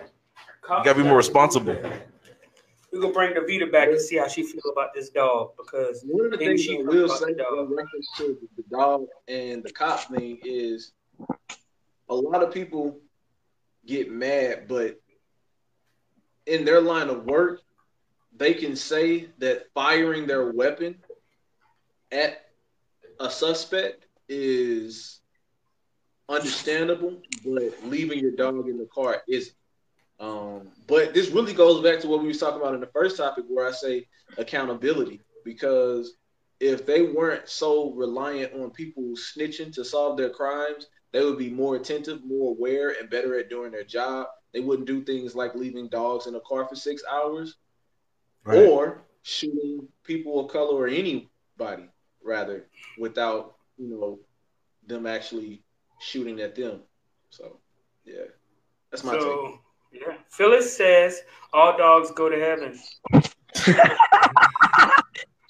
S2: You gotta be more responsible.
S1: We're gonna bring Davita back and see how she feel about this dog because
S5: One of the
S1: maybe
S5: things
S1: she
S5: I
S1: heard
S5: will
S1: about
S5: say
S1: the dog.
S5: in reference to the dog and the cop thing is a lot of people get mad, but in their line of work, they can say that firing their weapon at a suspect is understandable, but leaving your dog in the car isn't. Um, but this really goes back to what we was talking about in the first topic, where I say accountability, because if they weren't so reliant on people snitching to solve their crimes, they would be more attentive, more aware, and better at doing their job. They wouldn't do things like leaving dogs in a car for six hours
S9: Right.
S5: or shooting people of color or anybody rather without you know them actually shooting at them. So yeah, that's my take.
S1: So, yeah. Phyllis says all dogs go to heaven. <laughs>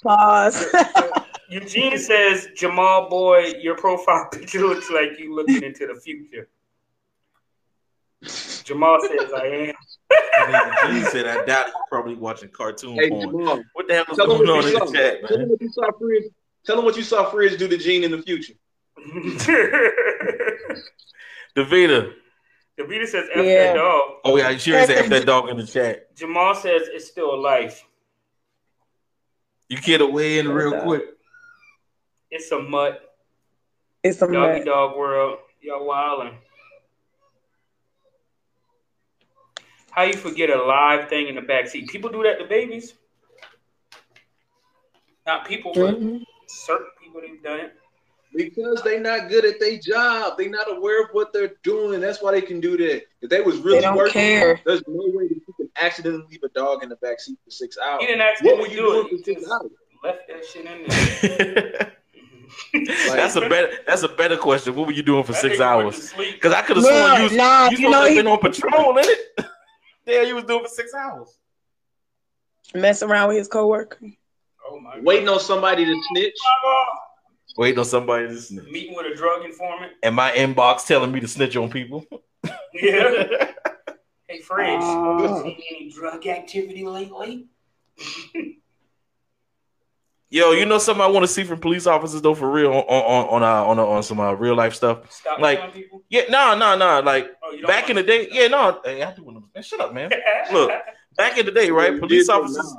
S6: Pause. <laughs>
S1: Eugene says, Jamal boy, your profile <laughs> picture looks like you looking into the future. Jamal says, I am. <laughs>
S2: And then Eugene said, I doubt you're probably watching cartoon
S5: Hey
S2: porn.
S5: Jamal,
S2: What the hell is
S5: tell them
S2: going
S5: what
S2: on
S5: you
S2: in
S5: saw.
S2: the chat,
S5: Tell them
S2: man?
S5: what you saw Fridge. Tell them what you saw Fridge do to Gene in the future. <laughs>
S2: Davida.
S1: Davida says, F
S6: Yeah.
S1: that dog.
S2: Oh yeah, she already said F that dog in the chat.
S1: Jamal says, it's still life.
S2: You get away in real quick.
S1: It's a mutt.
S6: It's a
S1: Doggy
S6: mess.
S1: dog world. Y'all wildin'. How you forget a live thing in the back seat? People do that to babies. Not people, but
S6: Mhm.
S1: certain people they've done it.
S5: Because they're not good at their job. They're not aware of what they're doing. That's why they can do that. If they was really
S6: They don't
S5: working,
S6: care.
S5: there's no way that you can accidentally leave a dog in the back seat for six hours.
S1: He didn't
S5: What were
S1: accidentally
S5: you
S1: do
S5: doing
S1: it.
S5: for
S1: He
S5: six hours?
S1: left that shit in there. <laughs>
S2: that's a better. That's a better question. What were you doing for six
S1: nigga went to
S2: hours? Because I could have sworn you was,
S6: nah,
S2: you
S6: you
S2: supposed
S6: know
S2: have
S6: he-
S2: been on patrol, in it. <laughs> Yeah, you was doing for six hours.
S6: Mess around with his coworker.
S1: Oh my God.
S5: Waiting on somebody to snitch.
S2: Waiting on somebody to snitch.
S1: Meeting with a drug informant.
S2: And my inbox telling me to snitch on people. <laughs>
S1: Yeah. <laughs> hey, Fridge.
S6: Oh. Uh.
S1: Seen any drug activity lately?
S2: Yo, you know something I want to see from police officers though, for real, on on on uh, on, uh, on some uh, real life stuff.
S1: Stop
S2: Like-
S1: people?
S2: Yeah, no, no, no. Like
S1: Oh,
S2: back in the day,
S1: to-
S2: yeah, no. Hey, I do want to. Man, shut up, man. <laughs> Look, back in the day, right? Police officers.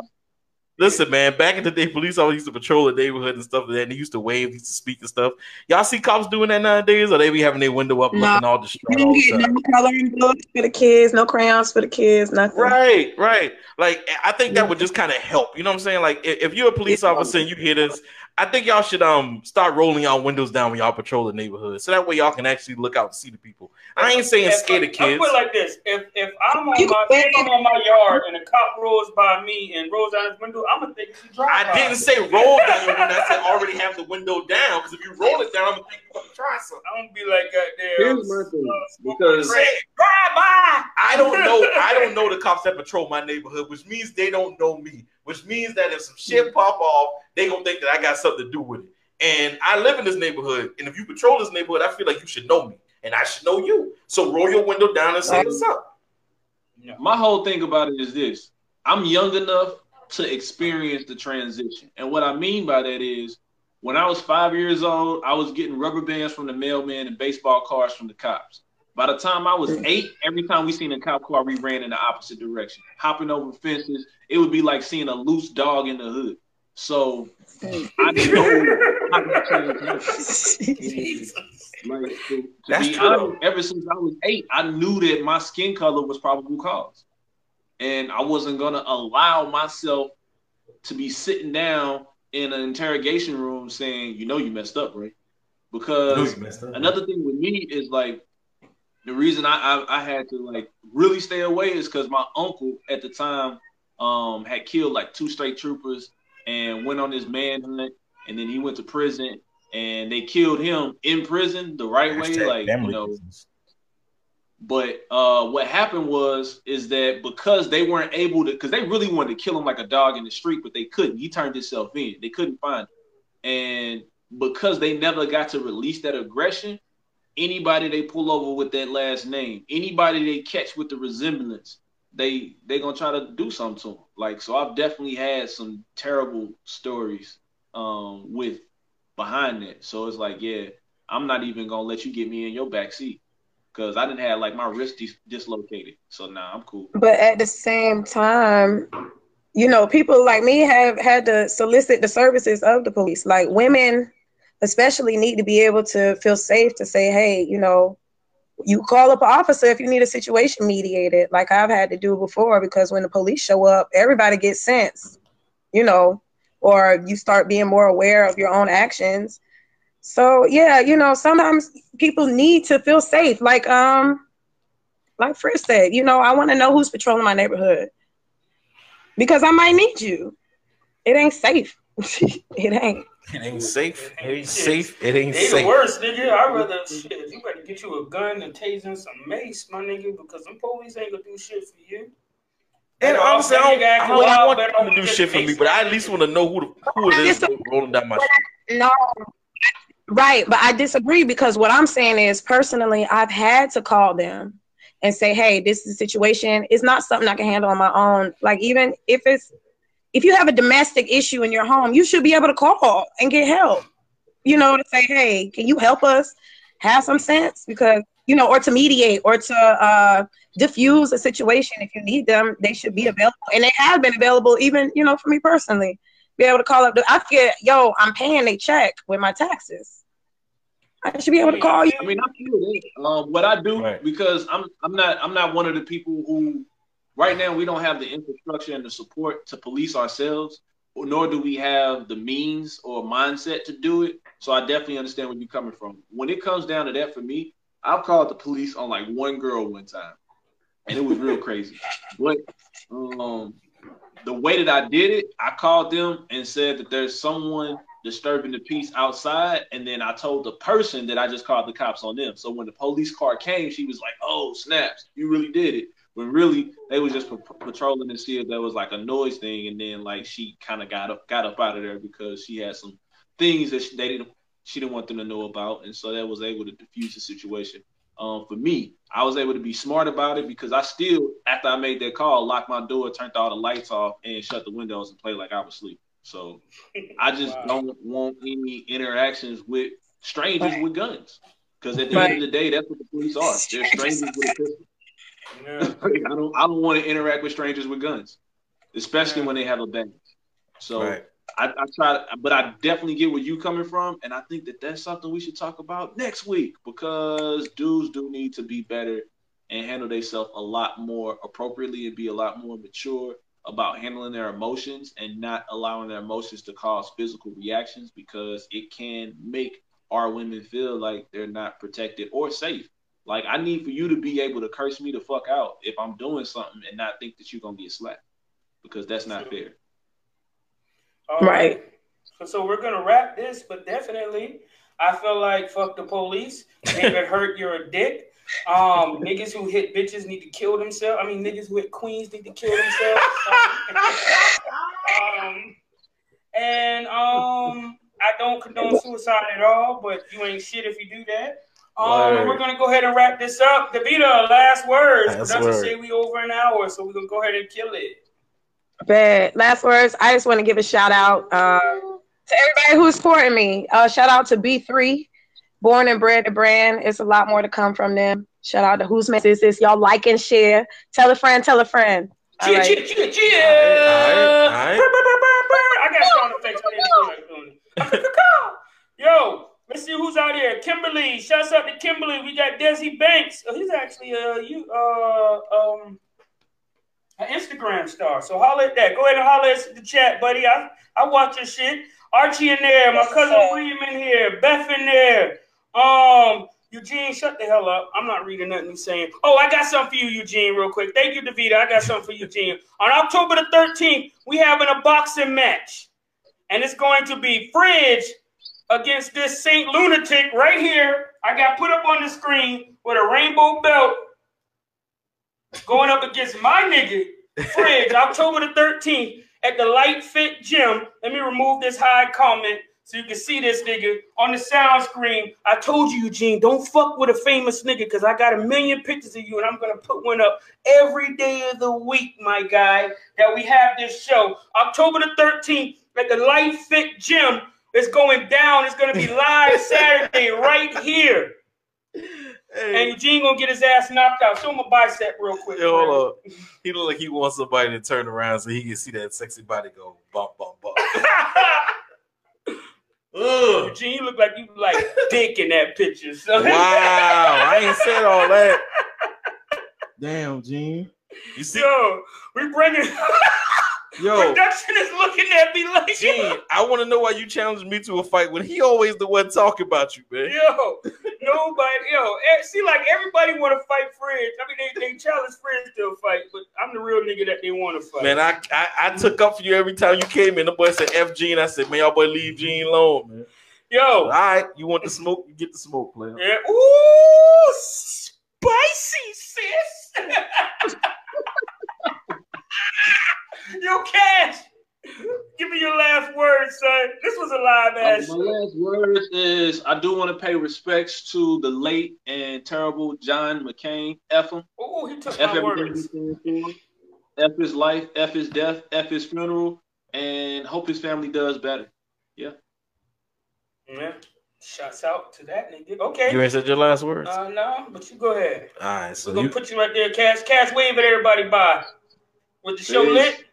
S2: Listen, man. Back in the day, police always used to patrol the neighborhood and stuff like that. And they used to wave, used to speak and stuff. Y'all see cops doing that nowadays, or they be having their window up,
S6: Nah.
S2: looking all
S6: You
S2: distraught all the
S6: get
S2: time?
S6: no coloring books for the kids, no crayons for the kids, nothing.
S2: Right, right. Like I think that would just kind of help. You know what I'm saying? Like if, if you're a police officer and you hear this, I think y'all should um start rolling y'all windows down when y'all patrol the neighborhood, so that way y'all can actually look out and see the people. I ain't saying
S1: If-
S2: scare the
S1: I
S2: kids.
S1: put it like this: if if I'm on
S6: You
S1: my if I'm on my yard and a cop rolls by me and rolls out his window, I'm gonna think it's a drive.
S2: I didn't say roll down <laughs> your window. I said already have the window down because if you roll it down, I'm gonna think you're gonna try something.
S1: I'm gonna be like goddamn.
S5: Here's my thing,
S1: uh,
S5: because-
S1: crack. drive by. <laughs>
S2: I don't know. I don't know the cops that patrol my neighborhood, which means they don't know me. Which means that if some shit pop off, they gonna think that I got something to do with it. And I live in this neighborhood, and if you patrol this neighborhood, I feel like you should know me, and I should know you. So roll your window down and say what's up.
S5: My whole thing about it is this: I'm young enough to experience the transition, and what I mean by that is, when I was five years old, I was getting rubber bands from the mailman and baseball cards from the cops. By the time I was mm. eight, every time we seen a cop car, we ran in the opposite direction, hopping over fences. It would be like seeing a loose dog in the hood. So I know how to change hands. Like to, to
S2: That's
S5: be
S2: true,
S5: honest, ever since I was eight, I knew that my skin color was probable cause, and I wasn't gonna allow myself to be sitting down in an interrogation room saying, "You know, you messed up, right?" Because another thing with me is like the reason I, I I had to like really stay away is because my uncle at the time um had killed like two state troopers and went on this manhunt, and then he went to prison and they killed him in prison the right way, like you know.
S2: business.
S5: But uh, what happened was is that because they weren't able to, because they really wanted to kill him like a dog in the street, but they couldn't. He turned himself in. They couldn't find him, and because they never got to release that aggression, anybody they pull over with that last name, anybody they catch with the resemblance, they they gonna try to do something to him. Like so, I've definitely had some terrible stories um, with behind that. So it's like, yeah, I'm not even gonna let you get me in your back seat because I didn't have like my wrist dis- dislocated. So now nah, I'm cool.
S6: But at the same time, you know, people like me have had to solicit the services of the police. Like women, especially, need to be able to feel safe to say, hey, you know, you call up an officer if you need a situation mediated, like I've had to do before, because when the police show up, everybody gets sense, you know, or you start being more aware of your own actions. So yeah, you know, sometimes people need to feel safe. Like um, like Fritz said, you know, I want to know who's patrolling my neighborhood because I might need you. It ain't safe. <laughs> it ain't.
S2: It ain't safe. It ain't safe. It ain't
S1: They the
S2: safe.
S1: worst, nigga. I'd rather shit. You better get you a gun and taser some mace, my nigga, because them police ain't gonna do shit for you.
S2: And
S1: Better
S2: honestly, I
S1: off that
S2: don't,
S1: nigga
S2: I
S1: acting
S2: don't
S1: wild,
S2: want
S1: better
S2: them
S1: off
S2: to do shit for me, but I at least want to know who the, who it is rolling down my street.
S6: No, right. But I disagree because what I'm saying is personally, I've had to call them and say, hey, this is the situation. It's not something I can handle on my own. Like, even if it's, if you have a domestic issue in your home, you should be able to call and get help, you know, to say, hey, can you help us have some sense? Because, you know, or to mediate or to uh, diffuse a situation if you need them, they should be available. And they have been available, even, you know, for me personally be able to call up. The, I forget, yo, I'm paying a check with my taxes. I should be able to call you.
S5: I mean, I feel that. Um, what I do because I'm I'm not I'm not one of the people who right now we don't have the infrastructure and the support to police ourselves, nor do we have the means or mindset to do it. So I definitely understand where you're coming from. When it comes down to that, for me, I've called the police on like one girl one time, and it was real crazy. But um, the way that I did it, I called them and said that there's someone disturbing the peace outside, and then I told the person that I just called the cops on them. So when the police car came, she was like, "Oh snaps, you really did it." When really they was just patrolling to see if there was like a noise thing, and then like she kind of got up got up out of there because she had some things that she, they didn't she didn't want them to know about, and so that was able to diffuse the situation. Um, for me, I was able to be smart about it because I still, after I made that call, locked my door, turned all the lights off, and shut the windows and played like I was asleep. So I just <laughs> don't want any interactions with strangers with guns. Because at the end of the day, that's what the police are. <laughs> They're strangers with a pistol. <laughs> I don't I don't want to interact with strangers with guns, especially when they have a badge. So
S2: Right.
S5: I, I try, but I definitely get where you're coming from, and I think that that's something we should talk about next week because dudes do need to be better and handle themselves a lot more appropriately and be a lot more mature about handling their emotions and not allowing their emotions to cause physical reactions because it can make our women feel like they're not protected or safe. Like I need for you to be able to curse me the fuck out if I'm doing something and not think that you're gonna get slapped because that's not fair.
S1: All right. So, so we're gonna wrap this, but definitely, I feel like fuck the police. Nigga hurt, you're a dick. Um, niggas who hit bitches need to kill themselves. I mean, niggas who hit queens need to kill themselves. um, and um, I don't condone suicide at all, but you ain't shit if you do that. Um, we're gonna go ahead and wrap this up. Davita, last words.
S6: Last
S1: Production
S6: word.
S1: say we over an hour, so we're gonna go ahead and kill it.
S6: But last words, I just want to give a shout out uh, to everybody who's supporting me. Uh, shout out to B3, Born and Bred the Brand. It's a lot more to come from them. Shout out to Whose Mans This Y'all like and share. Tell a friend, tell a friend. All
S1: Cheer,
S6: right.
S1: cheer, cheer. I got sound effects. I didn't feel like doing. Yo, let's see who's out here. Kimberly, shouts out to Kimberly. We got Desi Banks. Oh, he's actually a you uh um an Instagram star. So holler at that. Go ahead and holler at the chat, buddy. I I watch your shit. Archie in there, my cousin William in here, Beth in there. Um, Eugene, shut the hell up. I'm not reading nothing he's saying. Oh, I got something for you, Eugene, real quick. Thank you, Davita. I got something for Eugene. On October the 13th, we having a boxing match. And it's going to be Fridge against this Saint Lunatic right here. I got put up on the screen with a rainbow belt going up against my nigga, Fridge, <laughs> October the 13th at the Light Fit Gym. Let me remove this high comment so you can see this nigga on the sound screen. I told you, Eugene, don't fuck with a famous nigga because I got a million pictures of you and I'm going to put one up every day of the week, my guy, that we have this show. October the 13th at the Light Fit Gym. It's going down. It's going to be live <laughs> Saturday right here.
S2: Hey,
S1: And Eugene gonna get his ass knocked out. Show him a bicep real quick.
S2: yo, hold up. He look like he wants somebody to turn around so he can see that sexy body go bump, bump, bump. <laughs> Ugh.
S1: Eugene, you look like you like dick in that picture. son.
S2: Wow, I ain't said all that.
S9: Damn, Gene.
S2: You see,
S1: Yo, we bringing <laughs>
S2: yo,
S1: production is looking at me like
S2: Gene, I want to know why you challenged me to a fight when he always the one talking about you, man.
S1: Yo, nobody, yo, see, like everybody want to fight Fred. I mean, they, they challenge Fred to a fight, but I'm the real nigga that they want to fight.
S2: Man, I, I I took up for you every time you came in. The boy said F Gene. I said, man, y'all boy leave Gene alone, man.
S1: yo,
S2: All right, you want the smoke? You get the smoke, player.
S1: yeah, ooh, spicy, sis. yo, Cash, give me your last word, son. This was a live ass.
S5: my last words is I do want to pay respects to the late and terrible John McCain. F him.
S1: Ooh, he took
S5: F
S1: my
S5: everything he
S1: words.
S5: F his life, F his death, F his funeral, and hope his family does better.
S1: Yeah. Yeah. Shouts out to that nigga. Okay.
S2: You ain't said your last words.
S1: Uh, no, but you go ahead.
S2: All right, So We're
S1: gonna
S2: you
S1: put you right there, Cash. Cash wave at everybody Bye. With the show
S5: Peace.
S1: lit?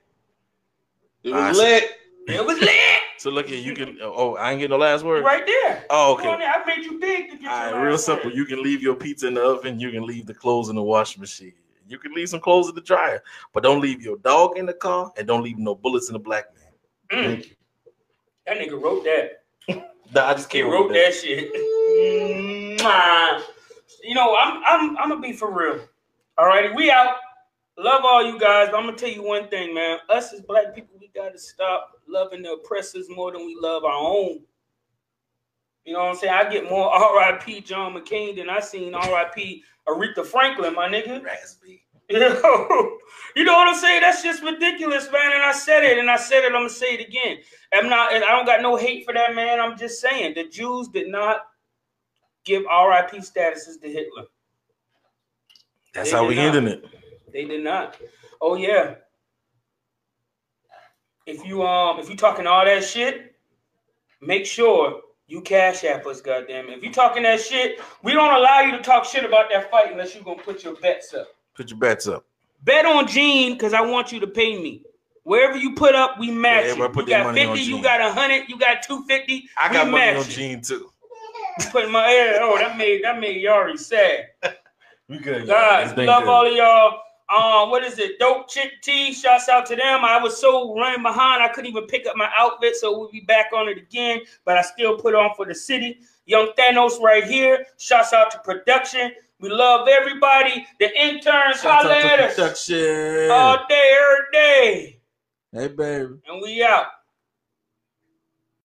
S5: It was
S2: see.
S5: lit.
S1: It was lit.
S2: So look at You can. Oh, I ain't getting the last word.
S1: right there.
S2: Oh, okay.
S1: there. I made you big to get
S2: All right, real simple.
S1: word.
S2: You can leave your pizza in the oven. You can leave the clothes in the washing machine. You can leave some clothes in the dryer, but don't leave your dog in the car and don't leave no bullets in the black man.
S1: Mm,
S2: Thank you.
S1: that nigga wrote that. <laughs>
S2: Nah, I just
S1: He
S2: came
S1: wrote
S2: with
S1: that shit. You know, I'm I'm I'm gonna be for real. All righty, we out. Love all you guys. But I'm gonna tell you one thing, man. Us as black people, we gotta stop loving the oppressors more than we love our own. You know what I'm saying? I get more <laughs> R.I.P. John McCain than I seen R.I.P. Aretha Franklin, my nigga.
S2: Raspy.
S1: You <laughs> know, you know what I'm saying? That's just ridiculous, man. And I said it, and I said it. I'm gonna say it again. I'm not. and I don't got no hate for that man. I'm just saying the Jews did not give R.I.P. statuses to Hitler.
S2: That's
S1: They
S2: how we
S1: not.
S2: ending it.
S1: They did not. Oh yeah. If you um if you talking all that shit, make sure you cash app us, goddamn it. If you talking that shit, we don't allow you to talk shit about that fight unless you're gonna put your bets up.
S2: Put your bets up.
S1: Bet on Gene because I want you to pay me. Wherever you put up, we match
S2: Yeah,
S1: it. you got
S2: money on
S1: 50, you got 100, you got 250.
S2: I
S1: we
S2: got money
S1: match
S2: on. Gene too.
S1: Put my yeah, oh that made that made Yari sad. <laughs>
S2: We good.
S1: Guys, love all of y'all. Um, what is it? Dope Chick T. Shouts out to them. I was so running behind, I couldn't even pick up my outfit, so we'll be back on it again. But I still put on for the city. Young Thanos right here. Shouts out to production. We love everybody. The interns, holla at
S9: to
S1: us
S9: production.
S1: all day, every day.
S9: Hey, baby.
S1: And we out.